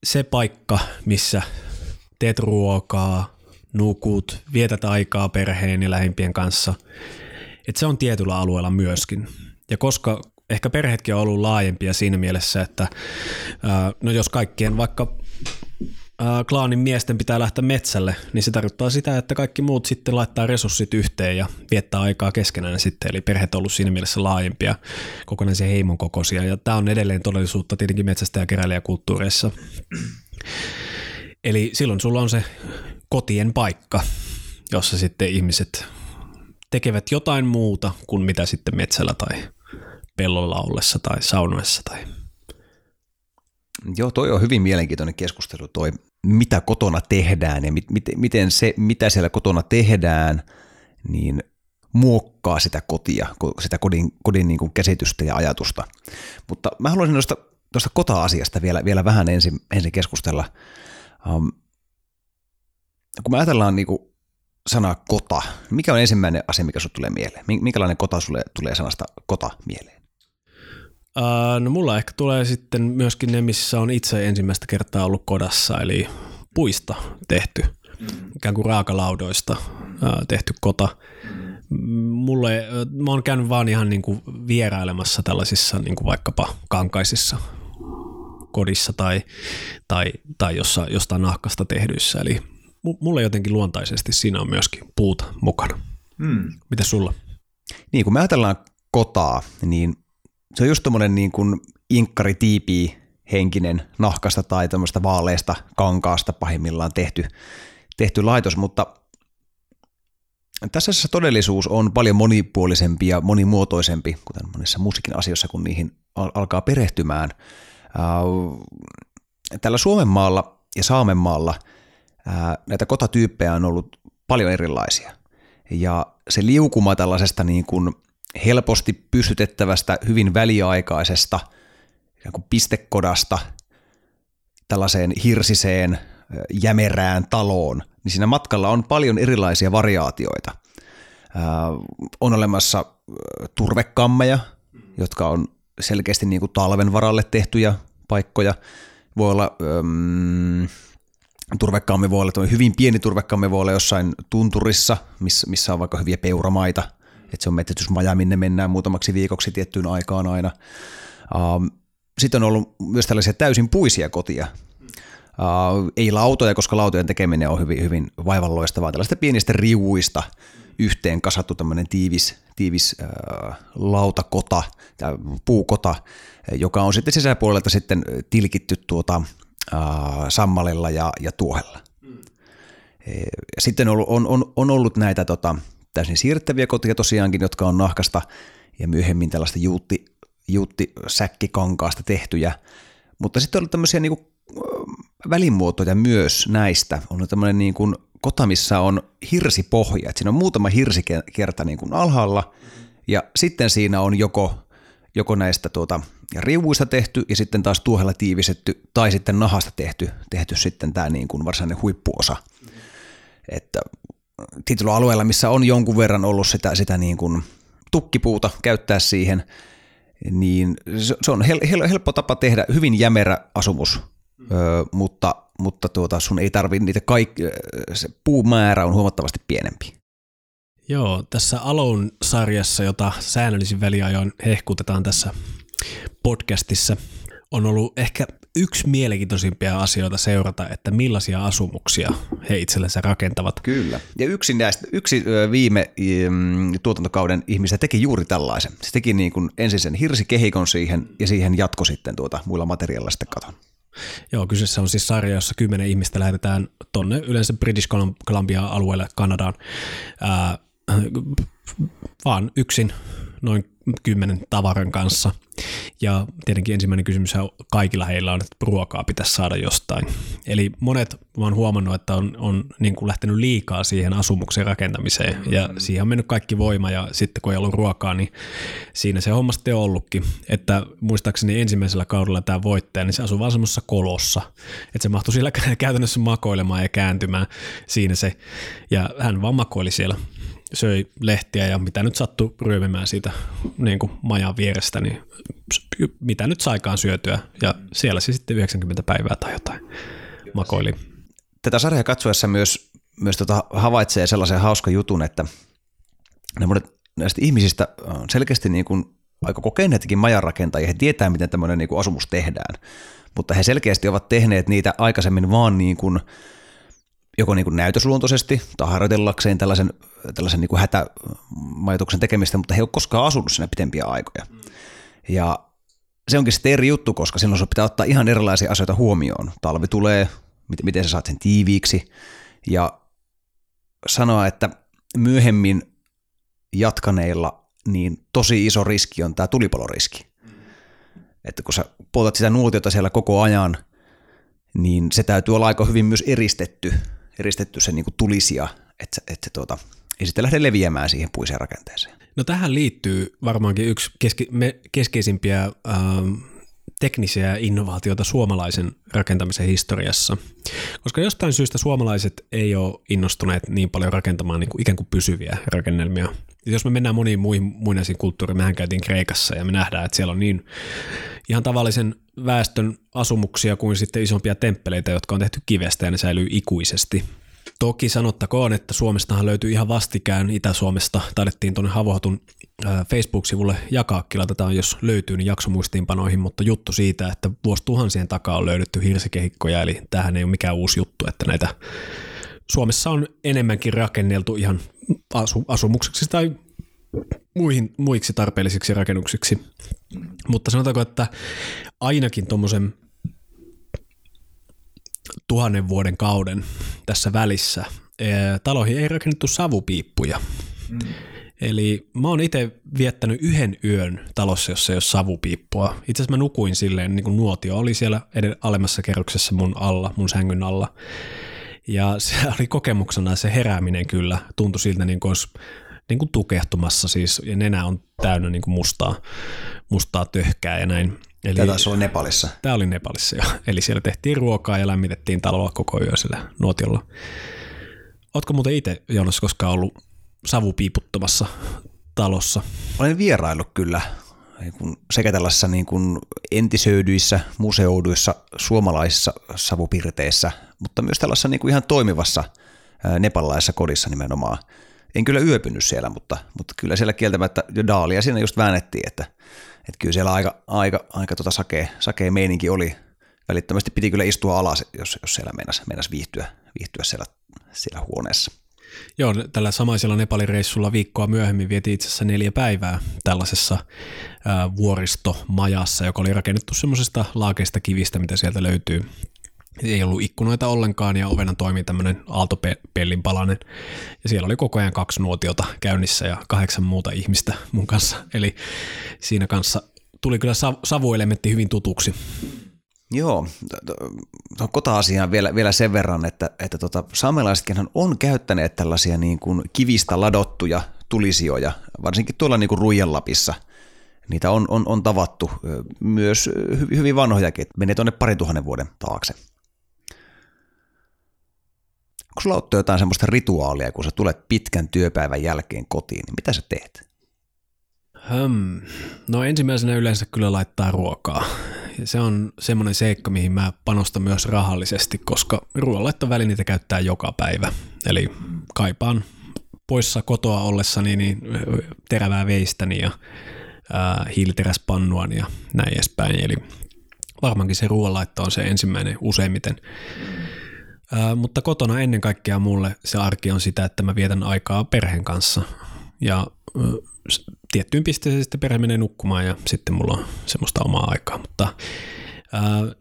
se paikka, missä teet ruokaa, nukut, vietät aikaa perheen ja lähimpien kanssa, että se on tietyllä alueella myöskin. Ja koska ehkä perheetkin on ollut laajempia siinä mielessä, että no jos kaikkien vaikka klaanin miesten pitää lähteä metsälle, niin se tarkoittaa sitä, että kaikki muut sitten laittaa resurssit yhteen ja viettää aikaa keskenään sitten, eli perheet on ollut siinä mielessä laajempia, kokonaisen heimon kokoisia, ja tämä on edelleen todellisuutta tietenkin metsästä ja keräilijäkulttuureissa. Eli silloin sulla on se kotien paikka, jossa sitten ihmiset tekevät jotain muuta kuin mitä sitten metsällä tai pellolla ollessa tai saunoessa tai Joo, toi on hyvin mielenkiintoinen keskustelu, toi mitä kotona tehdään ja mit, miten se, mitä siellä kotona tehdään, niin muokkaa sitä kotia, sitä kodin, kodin niin kuin käsitystä ja ajatusta. Mutta mä haluaisin tuosta kota-asiasta vielä, vielä vähän ensin, ensin keskustella. Um, kun me ajatellaan niin kuin sana kota, mikä on ensimmäinen asia, mikä sinulle tulee mieleen? Minkälainen kota sulle tulee sanasta kota mieleen? Uh, no mulla ehkä tulee sitten myöskin ne, missä on itse ensimmäistä kertaa ollut kodassa, eli puista tehty, ikään kuin raakalaudoista uh, tehty kota. Mulle, mä oon käynyt vaan ihan niin kuin vierailemassa tällaisissa niin kuin vaikkapa kankaisissa kodissa tai, tai, tai jossa, jostain nahkasta tehdyissä, eli mulle jotenkin luontaisesti siinä on myöskin puuta mukana. Hmm. Mitä sulla? Niin, kun me ajatellaan kotaa, niin se on just tommonen niin kuin inkkari tiipii henkinen nahkasta tai tämmöistä vaaleista kankaasta pahimmillaan tehty, tehty laitos, mutta tässä todellisuus on paljon monipuolisempi ja monimuotoisempi, kuten monissa musiikin asioissa, kun niihin alkaa perehtymään. Tällä Suomenmaalla ja Saamenmaalla näitä kotatyyppejä on ollut paljon erilaisia. Ja se liukuma tällaisesta niin kuin helposti pystytettävästä, hyvin väliaikaisesta kuin pistekodasta tällaiseen hirsiseen, jämerään taloon, niin siinä matkalla on paljon erilaisia variaatioita. On olemassa turvekammeja, jotka on selkeästi niin kuin talven varalle tehtyjä paikkoja. Voi olla um, turvekamme voi olla, hyvin pieni turvekamme voi olla jossain tunturissa, missä, missä on vaikka hyviä peuramaita – että se on metsästysmaja, minne mennään muutamaksi viikoksi tiettyyn aikaan aina. Um, sitten on ollut myös tällaisia täysin puisia kotia. Uh, ei lautoja, koska lautojen tekeminen on hyvin, hyvin vaivalloistavaa. Tällaista pienistä riuista yhteen kasattu tämmöinen tiivis, tiivis uh, lautakota, tai puukota, joka on sitten sisäpuolelta sitten tilkitty tuota, sammalilla ja, ja tuohella. Mm. Sitten on, on, on ollut näitä tota, täysin siirrettäviä kotia tosiaankin, jotka on nahkasta ja myöhemmin tällaista juutti, juutti säkkikankaasta tehtyjä. Mutta sitten on tämmöisiä niin kuin, välimuotoja myös näistä. On tämmöinen niin kuin kota, missä on hirsipohja. Että siinä on muutama hirsikerta niin kuin alhaalla ja sitten siinä on joko, joko näistä tuota, riuvuista tehty ja sitten taas tuohella tiivistetty tai sitten nahasta tehty, tehty sitten tämä niin kuin varsinainen huippuosa. Että tietyllä alueella, missä on jonkun verran ollut sitä, sitä niin kuin tukkipuuta käyttää siihen, niin se on hel, hel, helppo tapa tehdä hyvin jämerä asumus, mm. mutta, mutta tuota, sun ei tarvitse niitä kaikki, se puumäärä on huomattavasti pienempi. Joo, tässä Alone-sarjassa, jota säännöllisin väliajoin hehkutetaan tässä podcastissa, on ollut ehkä yksi mielenkiintoisimpia asioita seurata, että millaisia asumuksia he itsellensä rakentavat. Kyllä. Ja yksi, näistä, yksi viime mm, tuotantokauden ihmistä teki juuri tällaisen. Se teki niin kuin ensin sen hirsikehikon siihen ja siihen jatko sitten tuota muilla materiaalilla sitten katon. Joo, kyseessä on siis sarja, jossa kymmenen ihmistä lähetetään tonne yleensä British Columbia-alueelle Kanadaan ää, vaan yksin noin kymmenen tavaran kanssa. Ja tietenkin ensimmäinen kysymys kaikilla heillä on, että ruokaa pitäisi saada jostain. Eli monet, mä oon huomannut, että on, on niin kuin lähtenyt liikaa siihen asumuksen rakentamiseen ja mm. siihen on mennyt kaikki voima ja sitten kun ei ollut ruokaa, niin siinä se homma sitten on ollutkin. Että muistaakseni ensimmäisellä kaudella tämä voittaja, niin se asui vaan semmoisessa kolossa, että se mahtui siellä (laughs) käytännössä makoilemaan ja kääntymään siinä se. Ja hän vaan makoili siellä söi lehtiä ja mitä nyt sattui ryömimään siitä niin kuin majan vierestä, niin mitä nyt saikaan syötyä. Ja siellä se sitten 90 päivää tai jotain makoili. Tätä sarjaa katsoessa myös, myös tota havaitsee sellaisen hauska jutun, että ne monet näistä ihmisistä on selkeästi niin kuin aika kokeneetkin majanrakentajia, he tietää, miten tämmöinen niin kuin asumus tehdään, mutta he selkeästi ovat tehneet niitä aikaisemmin vaan niin kuin, joko niin kuin näytösluontoisesti tai harjoitellakseen tällaisen, tällaisen niin kuin hätämajoituksen tekemistä, mutta he eivät ole koskaan asunut siinä pitempiä aikoja. Ja se onkin sitten eri juttu, koska silloin se pitää ottaa ihan erilaisia asioita huomioon. Talvi tulee, miten, miten sä saat sen tiiviiksi ja sanoa, että myöhemmin jatkaneilla niin tosi iso riski on tämä tulipaloriski. Että kun sä poltat sitä nuotiota siellä koko ajan, niin se täytyy olla aika hyvin myös eristetty, eristetty se niin kuin tulisia, että, että tuota, ei sitten lähde leviämään siihen puiseen rakenteeseen. No tähän liittyy varmaankin yksi keske, me, keskeisimpiä ähm, teknisiä innovaatioita suomalaisen rakentamisen historiassa. Koska jostain syystä suomalaiset ei ole innostuneet niin paljon rakentamaan niin kuin ikään kuin pysyviä rakennelmia. Jos me mennään moniin muihin muinaisiin kulttuuriin, mehän käytiin Kreikassa ja me nähdään, että siellä on niin ihan tavallisen väestön asumuksia kuin sitten isompia temppeleitä, jotka on tehty kivestä ja ne säilyy ikuisesti. Toki sanottakoon, että Suomestahan löytyy ihan vastikään Itä-Suomesta. Taidettiin tuonne Havohatun Facebook-sivulle jakaa, laitetaan jos löytyy niin jaksomuistiinpanoihin, mutta juttu siitä, että vuosituhansien takaa on löydetty hirsikehikkoja, eli tähän ei ole mikään uusi juttu, että näitä Suomessa on enemmänkin rakenneltu ihan asu, asumuksiksi tai muihin, muiksi tarpeellisiksi rakennuksiksi. Mutta sanotaanko, että ainakin tuommoisen tuhannen vuoden kauden tässä välissä taloihin ei rakennettu savupiippuja. Mm. Eli mä oon itse viettänyt yhden yön talossa, jossa ei ole savupiippua. Itse asiassa mä nukuin silleen, niin kuin nuotio oli siellä alemmassa kerroksessa mun alla, mun sängyn alla. Ja (laughs) se oli kokemuksena se herääminen kyllä. Tuntui siltä niin kuin olisi niin kuin tukehtumassa siis, ja nenä on täynnä niin kuin mustaa, mustaa töhkää ja näin. Eli, Tämä taisi olla Nepalissa. Tämä oli Nepalissa jo. Eli siellä tehtiin ruokaa ja lämmitettiin taloa koko yö sillä nuotiolla. Oletko muuten itse, Joonas, koskaan ollut savupiiputtomassa talossa? Olen vieraillut kyllä niin sekä tällaisissa niin kuin entisöydyissä, museouduissa, suomalaisissa savupirteissä, mutta myös tällaisessa niin kuin ihan toimivassa nepalaisessa kodissa nimenomaan. En kyllä yöpynyt siellä, mutta, mutta kyllä siellä kieltämättä jo daalia siinä just väännettiin, että, että kyllä siellä aika, aika, aika tota sakea, sakea meininki oli. Välittömästi piti kyllä istua alas, jos, jos siellä meinasi, meinasi viihtyä, viihtyä siellä, siellä huoneessa. Joo, tällä samaisella Nepalin reissulla viikkoa myöhemmin vietiin itse asiassa neljä päivää tällaisessa ää, vuoristomajassa, joka oli rakennettu semmoisesta laakeista kivistä, mitä sieltä löytyy. Ei ollut ikkunoita ollenkaan ja ovena toimi tämmöinen aaltopellin palanen. Ja siellä oli koko ajan kaksi nuotiota käynnissä ja kahdeksan muuta ihmistä mun kanssa. Eli siinä kanssa tuli kyllä savuelementti hyvin tutuksi. Joo, tuohon kota-asiaan vielä, vielä sen verran, että, että tota, saamelaisetkin on käyttäneet tällaisia niin kuin kivistä ladottuja tulisioja, varsinkin tuolla niin kuin Ruijanlapissa. Niitä on, on, on tavattu myös hyvin vanhojakin, menee tuonne parin tuhannen vuoden taakse. Onko sulla ottaa jotain semmoista rituaalia, kun sä tulet pitkän työpäivän jälkeen kotiin, niin mitä sä teet? Hmm. No ensimmäisenä yleensä kyllä laittaa ruokaa se on semmoinen seikka, mihin mä panostan myös rahallisesti, koska ruoanlaittovälineitä käyttää joka päivä. Eli kaipaan poissa kotoa ollessani niin terävää veistäni ja ää, hiiliteräspannuani ja näin edespäin. Eli varmaankin se ruoanlaitto on se ensimmäinen useimmiten. Ää, mutta kotona ennen kaikkea mulle se arki on sitä, että mä vietän aikaa perheen kanssa. Ja tiettyyn pisteeseen sitten perhe menee nukkumaan ja sitten mulla on semmoista omaa aikaa, mutta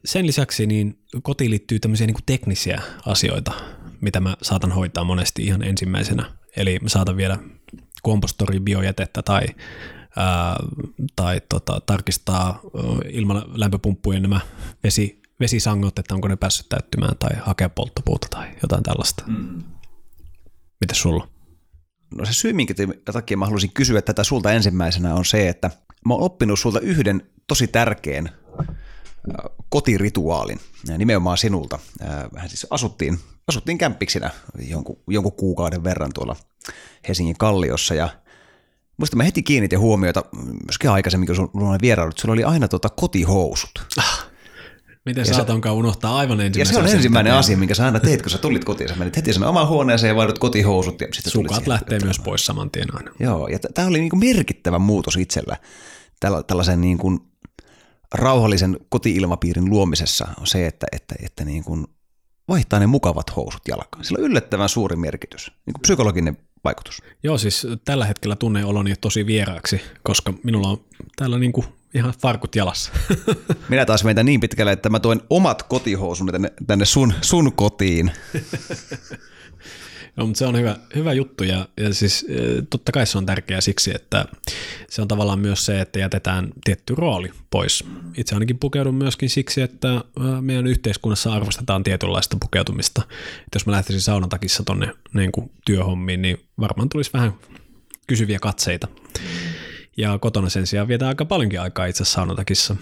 sen lisäksi niin kotiin liittyy tämmöisiä niin kuin teknisiä asioita, mitä mä saatan hoitaa monesti ihan ensimmäisenä. Eli mä saatan viedä kompostoriin biojätettä tai, ää, tai tota, tarkistaa ilman lämpöpumppujen nämä vesi, vesisangot, että onko ne päässyt täyttymään tai hakea polttopuuta tai jotain tällaista. Mm. Miten sulla? No se syy, minkä takia mä haluaisin kysyä tätä sulta ensimmäisenä on se, että mä oon oppinut sulta yhden tosi tärkeän kotirituaalin, nimenomaan sinulta. Vähän siis asuttiin, asuttiin kämppiksinä jonkun, jonkun kuukauden verran tuolla Helsingin Kalliossa ja Muista mä heti kiinnitin huomiota, myöskin aikaisemmin, kun sulla oli vierailut, sulla oli aina tota kotihousut. Miten ja saatankaan unohtaa aivan ensimmäisen Ja se on ensimmäinen asia, minkä sä aina teet, kun sä tulit kotiin. Sä menit heti sinne omaan huoneeseen ja vaadut kotihousut. Ja sitten Sukat lähtee myös pois saman tien aina. Joo, ja tämä oli niinku merkittävä muutos itsellä. tällaisen niin kuin rauhallisen kotiilmapiirin luomisessa on se, että, että, että niin kuin vaihtaa ne mukavat housut jalkaan. Sillä on yllättävän suuri merkitys, niin kuin psykologinen vaikutus. Joo, siis tällä hetkellä tunne oloni tosi vieraaksi, koska minulla on täällä niin kuin ihan farkut jalassa. (laughs) Minä taas meitä niin pitkälle, että mä toin omat kotihousuni tänne, tänne sun, sun kotiin. (laughs) No, mutta se on hyvä, hyvä juttu ja, ja siis e, totta kai se on tärkeää siksi, että se on tavallaan myös se, että jätetään tietty rooli pois. Itse ainakin pukeudun myöskin siksi, että meidän yhteiskunnassa arvostetaan tietynlaista pukeutumista. Että jos mä lähtisin saunatakissa tonne niin kuin työhommiin, niin varmaan tulisi vähän kysyviä katseita. Ja kotona sen sijaan vietää aika paljonkin aikaa itse saunatakissa.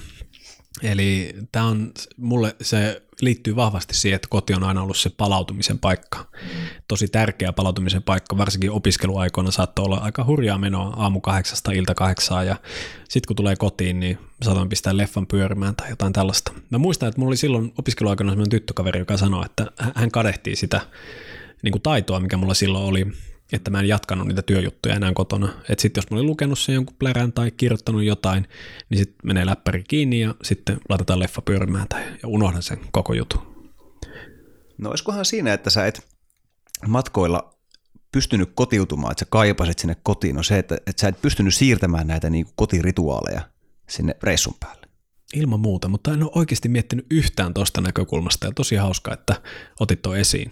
Eli tämä on, mulle se liittyy vahvasti siihen, että koti on aina ollut se palautumisen paikka. Tosi tärkeä palautumisen paikka, varsinkin opiskeluaikoina saattoi olla aika hurjaa menoa aamu kahdeksasta ilta kahdeksaan ja sitten kun tulee kotiin, niin saatoin pistää leffan pyörimään tai jotain tällaista. Mä muistan, että mulla oli silloin opiskeluaikana sellainen tyttökaveri, joka sanoi, että hän kadehtii sitä niin kuin taitoa, mikä mulla silloin oli, että mä en jatkanut niitä työjuttuja enää kotona. Että sitten jos mä olin lukenut sen jonkun plärän tai kirjoittanut jotain, niin sitten menee läppäri kiinni ja sitten laitetaan leffa pyörimään tai, ja unohdan sen koko jutun. No olisikohan siinä, että sä et matkoilla pystynyt kotiutumaan, että sä kaipasit sinne kotiin, on se, että, että sä et pystynyt siirtämään näitä niin kuin kotirituaaleja sinne reissun päälle. Ilman muuta, mutta en ole oikeasti miettinyt yhtään tuosta näkökulmasta ja tosi hauska, että otit tuo esiin,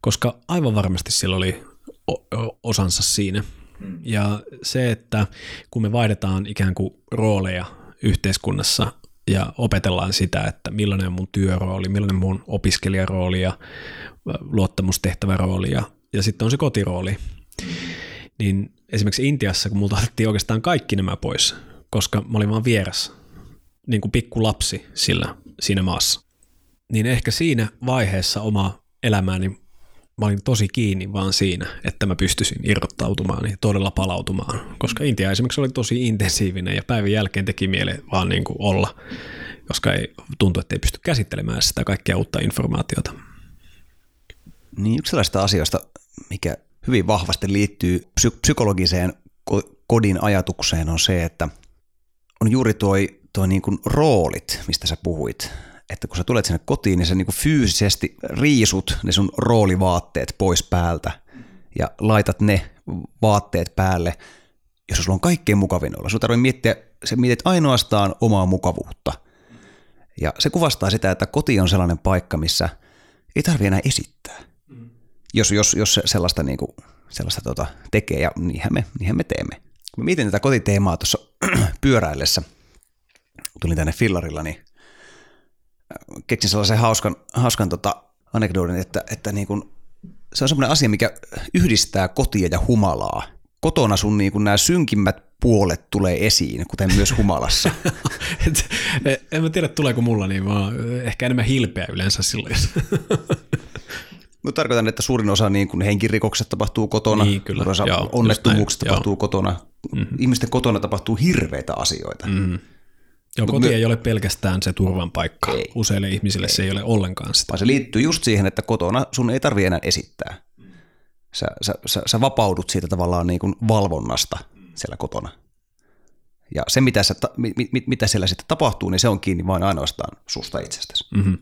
koska aivan varmasti sillä oli osansa siinä. Ja se, että kun me vaihdetaan ikään kuin rooleja yhteiskunnassa ja opetellaan sitä, että millainen on mun työrooli, millainen mun opiskelijarooli ja luottamustehtävärooli ja, ja sitten on se kotirooli, niin esimerkiksi Intiassa, kun multa otettiin oikeastaan kaikki nämä pois, koska mä olin vaan vieras, niin kuin pikku lapsi sillä, siinä maassa, niin ehkä siinä vaiheessa oma elämääni mä olin tosi kiinni vaan siinä, että mä pystyisin irrottautumaan ja todella palautumaan, koska Intia esimerkiksi oli tosi intensiivinen ja päivän jälkeen teki mieleen vaan niin kuin olla, koska ei, tuntui, että ei pysty käsittelemään sitä kaikkea uutta informaatiota. Niin yksi sellaista asioista, mikä hyvin vahvasti liittyy psy- psykologiseen kodin ajatukseen on se, että on juuri tuo toi niin kuin roolit, mistä sä puhuit että kun sä tulet sinne kotiin, niin sä niin fyysisesti riisut ne sun roolivaatteet pois päältä ja laitat ne vaatteet päälle, jos sulla on kaikkein mukavin olla. Sun tarvitsee miettiä, sä mietit ainoastaan omaa mukavuutta. Ja se kuvastaa sitä, että koti on sellainen paikka, missä ei tarvi enää esittää. Jos, jos, jos sellaista, niin kuin, sellaista tota, tekee, ja niinhän me, niinhän me teemme. Kun mietin tätä kotiteemaa tuossa (clears throat) pyöräillessä, tulin tänne fillarilla, niin keksin sellaisen hauskan, hauskan tota anekdootin, että, että niin kuin, se on semmoinen asia, mikä yhdistää kotia ja humalaa. Kotona sun niin kuin nämä synkimmät puolet tulee esiin, kuten myös humalassa. (laughs) Et, en mä tiedä, tuleeko mulla niin, vaan ehkä enemmän hilpeä yleensä silloin. (laughs) Mutta tarkoitan, että suurin osa niin kuin henkirikokset tapahtuu kotona, niin, kyllä. Osa Joo, onnettomuukset tapahtuu Joo. kotona. Mm-hmm. Ihmisten kotona tapahtuu hirveitä asioita. Mm-hmm. Joo, koti me... ei ole pelkästään se turvan paikka. Ei. Useille ihmisille ei. se ei ole ollenkaan sitä. Vaan se liittyy just siihen, että kotona sun ei tarvi enää esittää. Sä, sä, sä, sä vapaudut siitä tavallaan niin kuin valvonnasta siellä kotona. Ja se, mitä, sä, mit, mit, mitä siellä sitten tapahtuu, niin se on kiinni vain ainoastaan susta itsestäsi. Mm-hmm.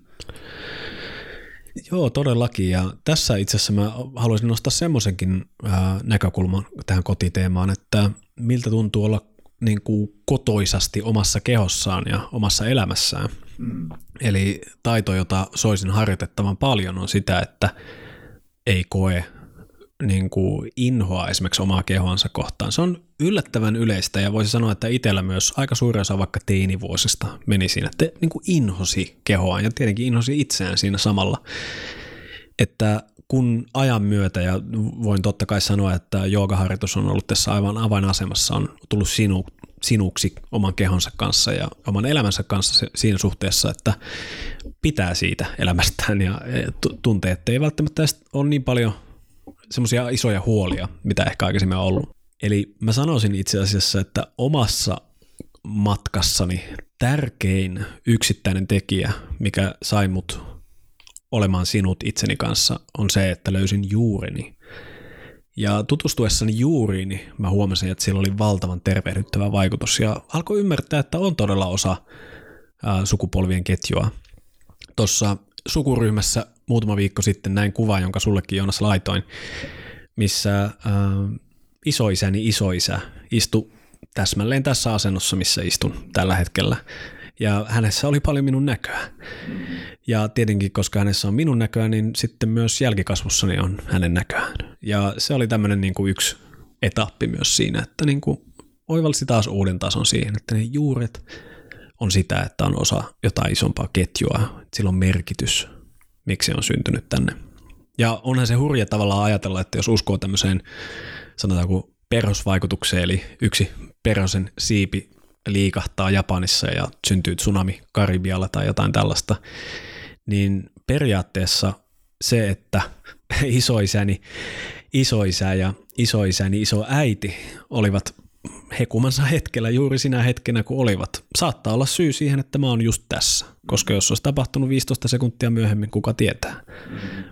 Joo, todellakin. Ja tässä itse asiassa mä haluaisin nostaa semmoisenkin näkökulman tähän kotiteemaan, että miltä tuntuu olla niin kuin kotoisasti omassa kehossaan ja omassa elämässään. Mm. Eli taito, jota soisin harjoitettavan paljon, on sitä, että ei koe niin kuin inhoa esimerkiksi omaa kehoansa kohtaan. Se on yllättävän yleistä ja voisi sanoa, että itsellä myös aika suuri osa vaikka teinivuosista meni siinä, että niin kuin inhosi kehoaan ja tietenkin inhosi itseään siinä samalla. Että kun ajan myötä, ja voin totta kai sanoa, että joogaharjoitus on ollut tässä aivan avainasemassa, on tullut sinu, sinuksi oman kehonsa kanssa ja oman elämänsä kanssa siinä suhteessa, että pitää siitä elämästään ja tuntee, että ei välttämättä ole niin paljon semmoisia isoja huolia, mitä ehkä aikaisemmin on ollut. Eli mä sanoisin itse asiassa, että omassa matkassani tärkein yksittäinen tekijä, mikä sai mut olemaan sinut itseni kanssa, on se, että löysin juurini. Ja tutustuessani juuriin, niin mä huomasin, että sillä oli valtavan tervehdyttävä vaikutus ja alkoi ymmärtää, että on todella osa ää, sukupolvien ketjua. Tuossa sukuryhmässä muutama viikko sitten näin kuva, jonka sullekin Joonas laitoin, missä ää, isoisäni isoisä istui täsmälleen tässä asennossa, missä istun tällä hetkellä. Ja hänessä oli paljon minun näköä. Ja tietenkin, koska hänessä on minun näköä, niin sitten myös jälkikasvussani on hänen näköään. Ja se oli tämmöinen niin kuin yksi etappi myös siinä, että niin kuin oivalsi taas uuden tason siihen, että ne juuret on sitä, että on osa jotain isompaa ketjua, sillä on merkitys, miksi on syntynyt tänne. Ja onhan se hurja tavallaan ajatella, että jos uskoo tämmöiseen sanotaanko perhosvaikutukseen, eli yksi perhosen siipi liikahtaa Japanissa ja syntyy tsunami Karibialla tai jotain tällaista, niin periaatteessa se, että (laughs) isoisäni, isoisä ja isoisäni isoäiti olivat hekumansa hetkellä juuri sinä hetkenä, kun olivat. Saattaa olla syy siihen, että mä oon just tässä, koska jos olisi tapahtunut 15 sekuntia myöhemmin, kuka tietää,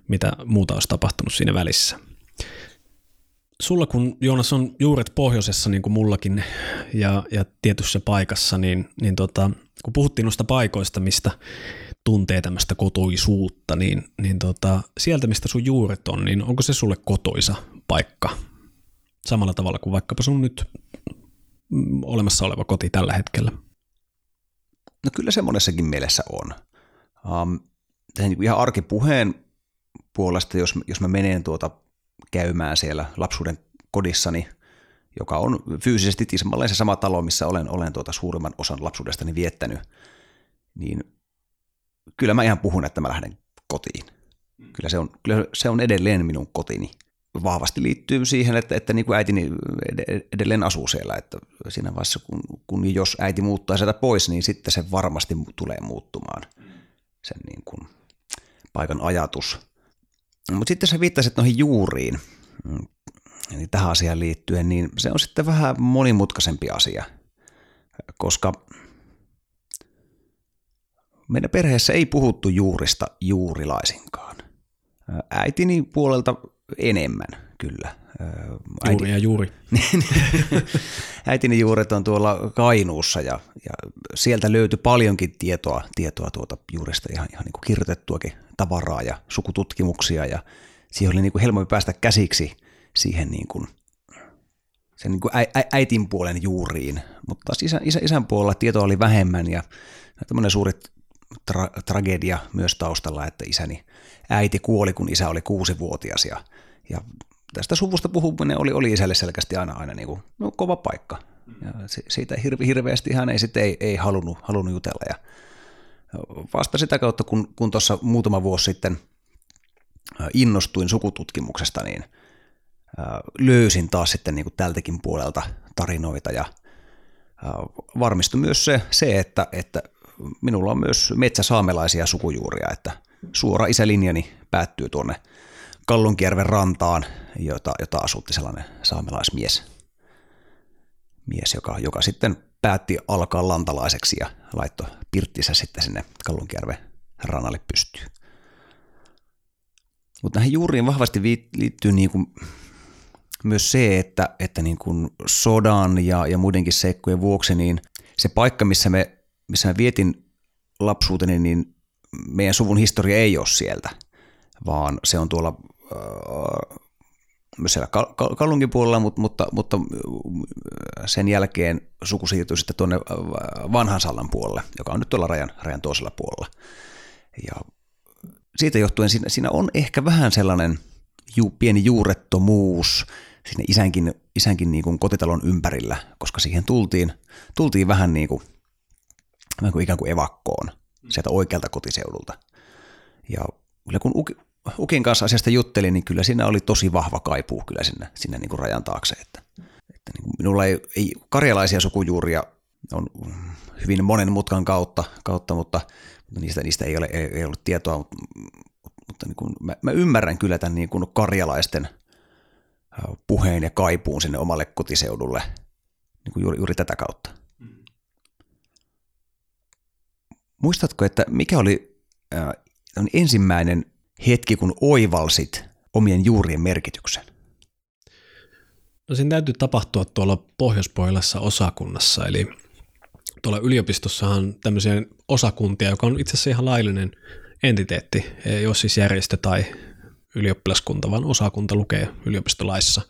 mitä muuta olisi tapahtunut siinä välissä. Sulla kun Joonas on juuret pohjoisessa niin kuin mullakin ja, ja tietyssä paikassa, niin, niin tota, kun puhuttiin noista paikoista, mistä tuntee tämmöistä kotoisuutta, niin, niin tota, sieltä mistä sun juuret on, niin onko se sulle kotoisa paikka? Samalla tavalla kuin vaikkapa sun nyt olemassa oleva koti tällä hetkellä. No kyllä se monessakin mielessä on. Um, ihan arkipuheen puolesta, jos, jos mä menen tuota käymään siellä lapsuuden kodissani, joka on fyysisesti tismalleen se sama talo, missä olen, olen tuota suurimman osan lapsuudestani viettänyt, niin kyllä mä ihan puhun, että mä lähden kotiin. Kyllä se on, kyllä se on edelleen minun kotini. Vahvasti liittyy siihen, että, että niin kuin äitini edelleen asuu siellä, että siinä vaiheessa, kun, kun jos äiti muuttaa sieltä pois, niin sitten se varmasti tulee muuttumaan, sen niin kuin paikan ajatus. Mutta sitten sä viittasit noihin juuriin, niin tähän asiaan liittyen, niin se on sitten vähän monimutkaisempi asia, koska meidän perheessä ei puhuttu juurista juurilaisinkaan. Äitini puolelta enemmän, kyllä. Äiti... Juuri ja juuri. (laughs) Äitini juuret on tuolla Kainuussa ja, ja sieltä löytyi paljonkin tietoa, tietoa tuota juurista, ihan, ihan niin kuin kirjoitettuakin tavaraa ja sukututkimuksia ja siihen oli niin kuin helpompi päästä käsiksi siihen niin kuin, sen niin kuin ä, ä, äitin puolen juuriin, mutta taas isä, isä, isän puolella tietoa oli vähemmän ja tämmöinen suuri tra- tragedia myös taustalla, että isäni äiti kuoli, kun isä oli kuusivuotias ja, ja tästä suvusta puhuminen oli, oli isälle selkeästi aina, aina niin kuin, no, kova paikka. Ja siitä hirve, hirveästi hän ei sitten ei, ei halunnut, halunnut jutella. Ja vasta sitä kautta, kun, kun tuossa muutama vuosi sitten innostuin sukututkimuksesta, niin löysin taas sitten niin kuin tältäkin puolelta tarinoita ja varmistui myös se, se että, että minulla on myös metsäsaamelaisia sukujuuria, että suora isälinjani päättyy tuonne Kallunkierven rantaan, jota, jota asutti sellainen saamelaismies, mies, joka, joka sitten päätti alkaa lantalaiseksi ja laittoi pirttinsä sitten sinne Kallunkierven rannalle pystyyn. Mutta näihin juuriin vahvasti liittyy niin kuin myös se, että, että niin kuin sodan ja, ja muidenkin seikkojen vuoksi niin se paikka, missä me, missä mä vietin lapsuuteni, niin meidän suvun historia ei ole sieltä, vaan se on tuolla siellä Kallungin puolella, mutta, mutta, mutta sen jälkeen suku siirtyi sitten tuonne vanhan Sallan puolelle, joka on nyt tuolla rajan, rajan toisella puolella. Ja siitä johtuen siinä, siinä on ehkä vähän sellainen ju, pieni juurettomuus sinne isänkin, isänkin niin kuin kotitalon ympärillä, koska siihen tultiin, tultiin vähän niin kuin, vähän kuin ikään kuin evakkoon sieltä oikealta kotiseudulta. Ja kyllä kun Ukin kanssa asiasta juttelin, niin kyllä siinä oli tosi vahva kaipuu kyllä sinne, sinne niin kuin rajan taakse. Että, että niin kuin minulla ei, ei karjalaisia sukujuuria on hyvin monen mutkan kautta, kautta mutta, mutta niistä, niistä ei, ole, ei, ei ollut tietoa, mutta, mutta niin kuin mä, mä ymmärrän kyllä tämän niin kuin karjalaisten puheen ja kaipuun sinne omalle kotiseudulle niin kuin juuri, juuri tätä kautta. Muistatko, että mikä oli äh, ensimmäinen hetki, kun oivalsit omien juurien merkityksen? No sen täytyy tapahtua tuolla Pohjois-Pohjolassa osakunnassa, eli tuolla yliopistossahan on tämmöisiä osakuntia, joka on itse asiassa ihan laillinen entiteetti, ei ole siis järjestö tai ylioppilaskunta, vaan osakunta lukee yliopistolaissa.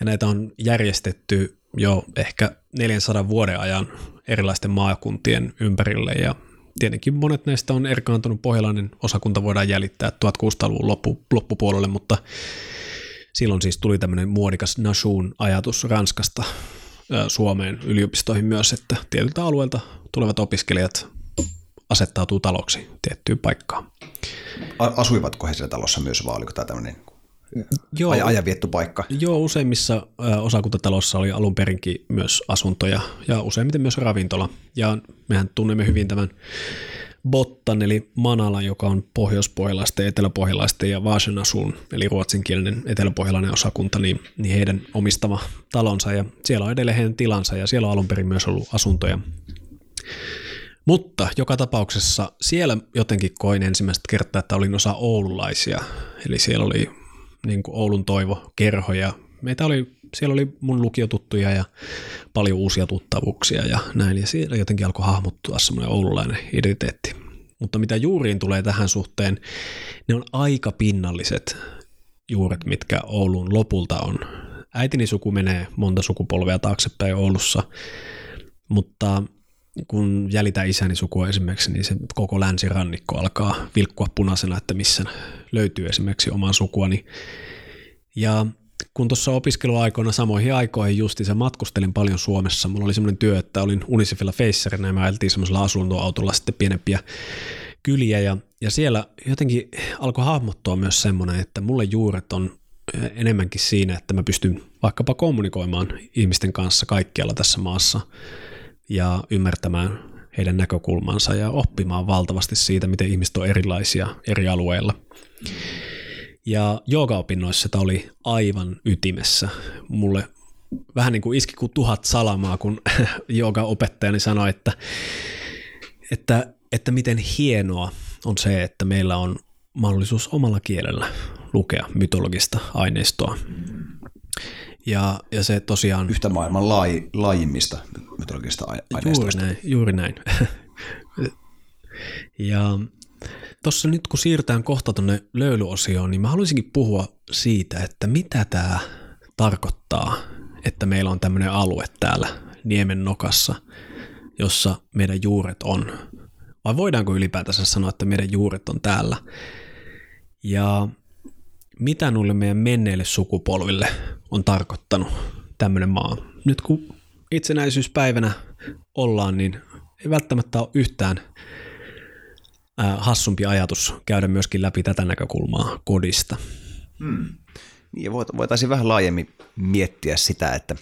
Ja näitä on järjestetty jo ehkä 400 vuoden ajan erilaisten maakuntien ympärille ja tietenkin monet näistä on erkaantunut pohjalainen osakunta voidaan jäljittää 1600-luvun loppu, loppupuolelle, mutta silloin siis tuli tämmöinen muodikas Nashun ajatus Ranskasta Suomeen yliopistoihin myös, että tietyltä alueelta tulevat opiskelijat asettautuu taloksi tiettyyn paikkaan. Asuivatko he siellä talossa myös vai oliko tämä tämmöinen Joo, ajanviettu paikka? Joo, useimmissa osakuntatalossa oli alun perinkin myös asuntoja ja useimmiten myös ravintola. Ja mehän tunnemme hyvin tämän Bottan eli Manala, joka on pohjoispohjalaisten, eteläpohjalaisten ja Vaasenasun eli ruotsinkielinen eteläpohjalainen osakunta, niin, niin heidän omistama talonsa ja siellä on edelleen heidän tilansa ja siellä on alun perin myös ollut asuntoja. Mutta joka tapauksessa siellä jotenkin koin ensimmäistä kertaa, että olin osa oululaisia. Eli siellä oli niin kuin Oulun toivo, kerhoja. Meitä oli, siellä oli mun lukiotuttuja ja paljon uusia tuttavuuksia ja näin. Ja siellä jotenkin alkoi hahmottua semmoinen oululainen identiteetti. Mutta mitä juuriin tulee tähän suhteen, ne on aika pinnalliset juuret, mitkä Oulun lopulta on. Äitini suku menee monta sukupolvea taaksepäin Oulussa, mutta kun jäljitä isäni sukua esimerkiksi, niin se koko länsirannikko alkaa vilkkua punaisena, että missä löytyy esimerkiksi omaa sukuani. Ja kun tuossa opiskeluaikoina samoihin aikoihin justiinsa matkustelin paljon Suomessa, mulla oli semmoinen työ, että olin Unicefilla Facerina ja me ajeltiin semmoisella asuntoautolla sitten pienempiä kyliä ja, ja siellä jotenkin alkoi hahmottua myös semmoinen, että mulle juuret on enemmänkin siinä, että mä pystyn vaikkapa kommunikoimaan ihmisten kanssa kaikkialla tässä maassa – ja ymmärtämään heidän näkökulmansa ja oppimaan valtavasti siitä, miten ihmiset on erilaisia eri alueilla. Ja joogaopinnoissa tämä oli aivan ytimessä. Mulle vähän niin kuin iski kuin tuhat salamaa, kun (laughs) joogaopettajani sanoi, että, että, että miten hienoa on se, että meillä on mahdollisuus omalla kielellä lukea mytologista aineistoa. Ja, ja se tosiaan... Yhtä maailman laaj, laajimmista mytologisista aineistoista. Juuri näin, juuri näin. (laughs) ja tuossa nyt kun siirrytään kohta tuonne löylyosioon, niin mä haluaisinkin puhua siitä, että mitä tämä tarkoittaa, että meillä on tämmöinen alue täällä Niemen nokassa, jossa meidän juuret on. Vai voidaanko ylipäätänsä sanoa, että meidän juuret on täällä? Ja mitä nuille meidän menneille sukupolville on tarkoittanut tämmöinen maa? Nyt kun itsenäisyyspäivänä ollaan, niin ei välttämättä ole yhtään hassumpi ajatus käydä myöskin läpi tätä näkökulmaa kodista. Hmm. Niin, voitaisiin vähän laajemmin miettiä sitä, että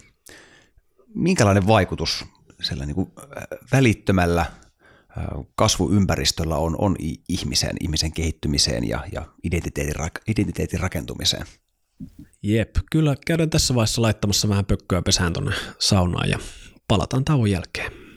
minkälainen vaikutus sillä niin välittömällä kasvuympäristöllä on, on ihmisen, ihmisen kehittymiseen ja, ja identiteetin, identiteetin rakentumiseen. Jep, kyllä käydään tässä vaiheessa laittamassa vähän pökköä pesään tuonne saunaan ja palataan tauon jälkeen.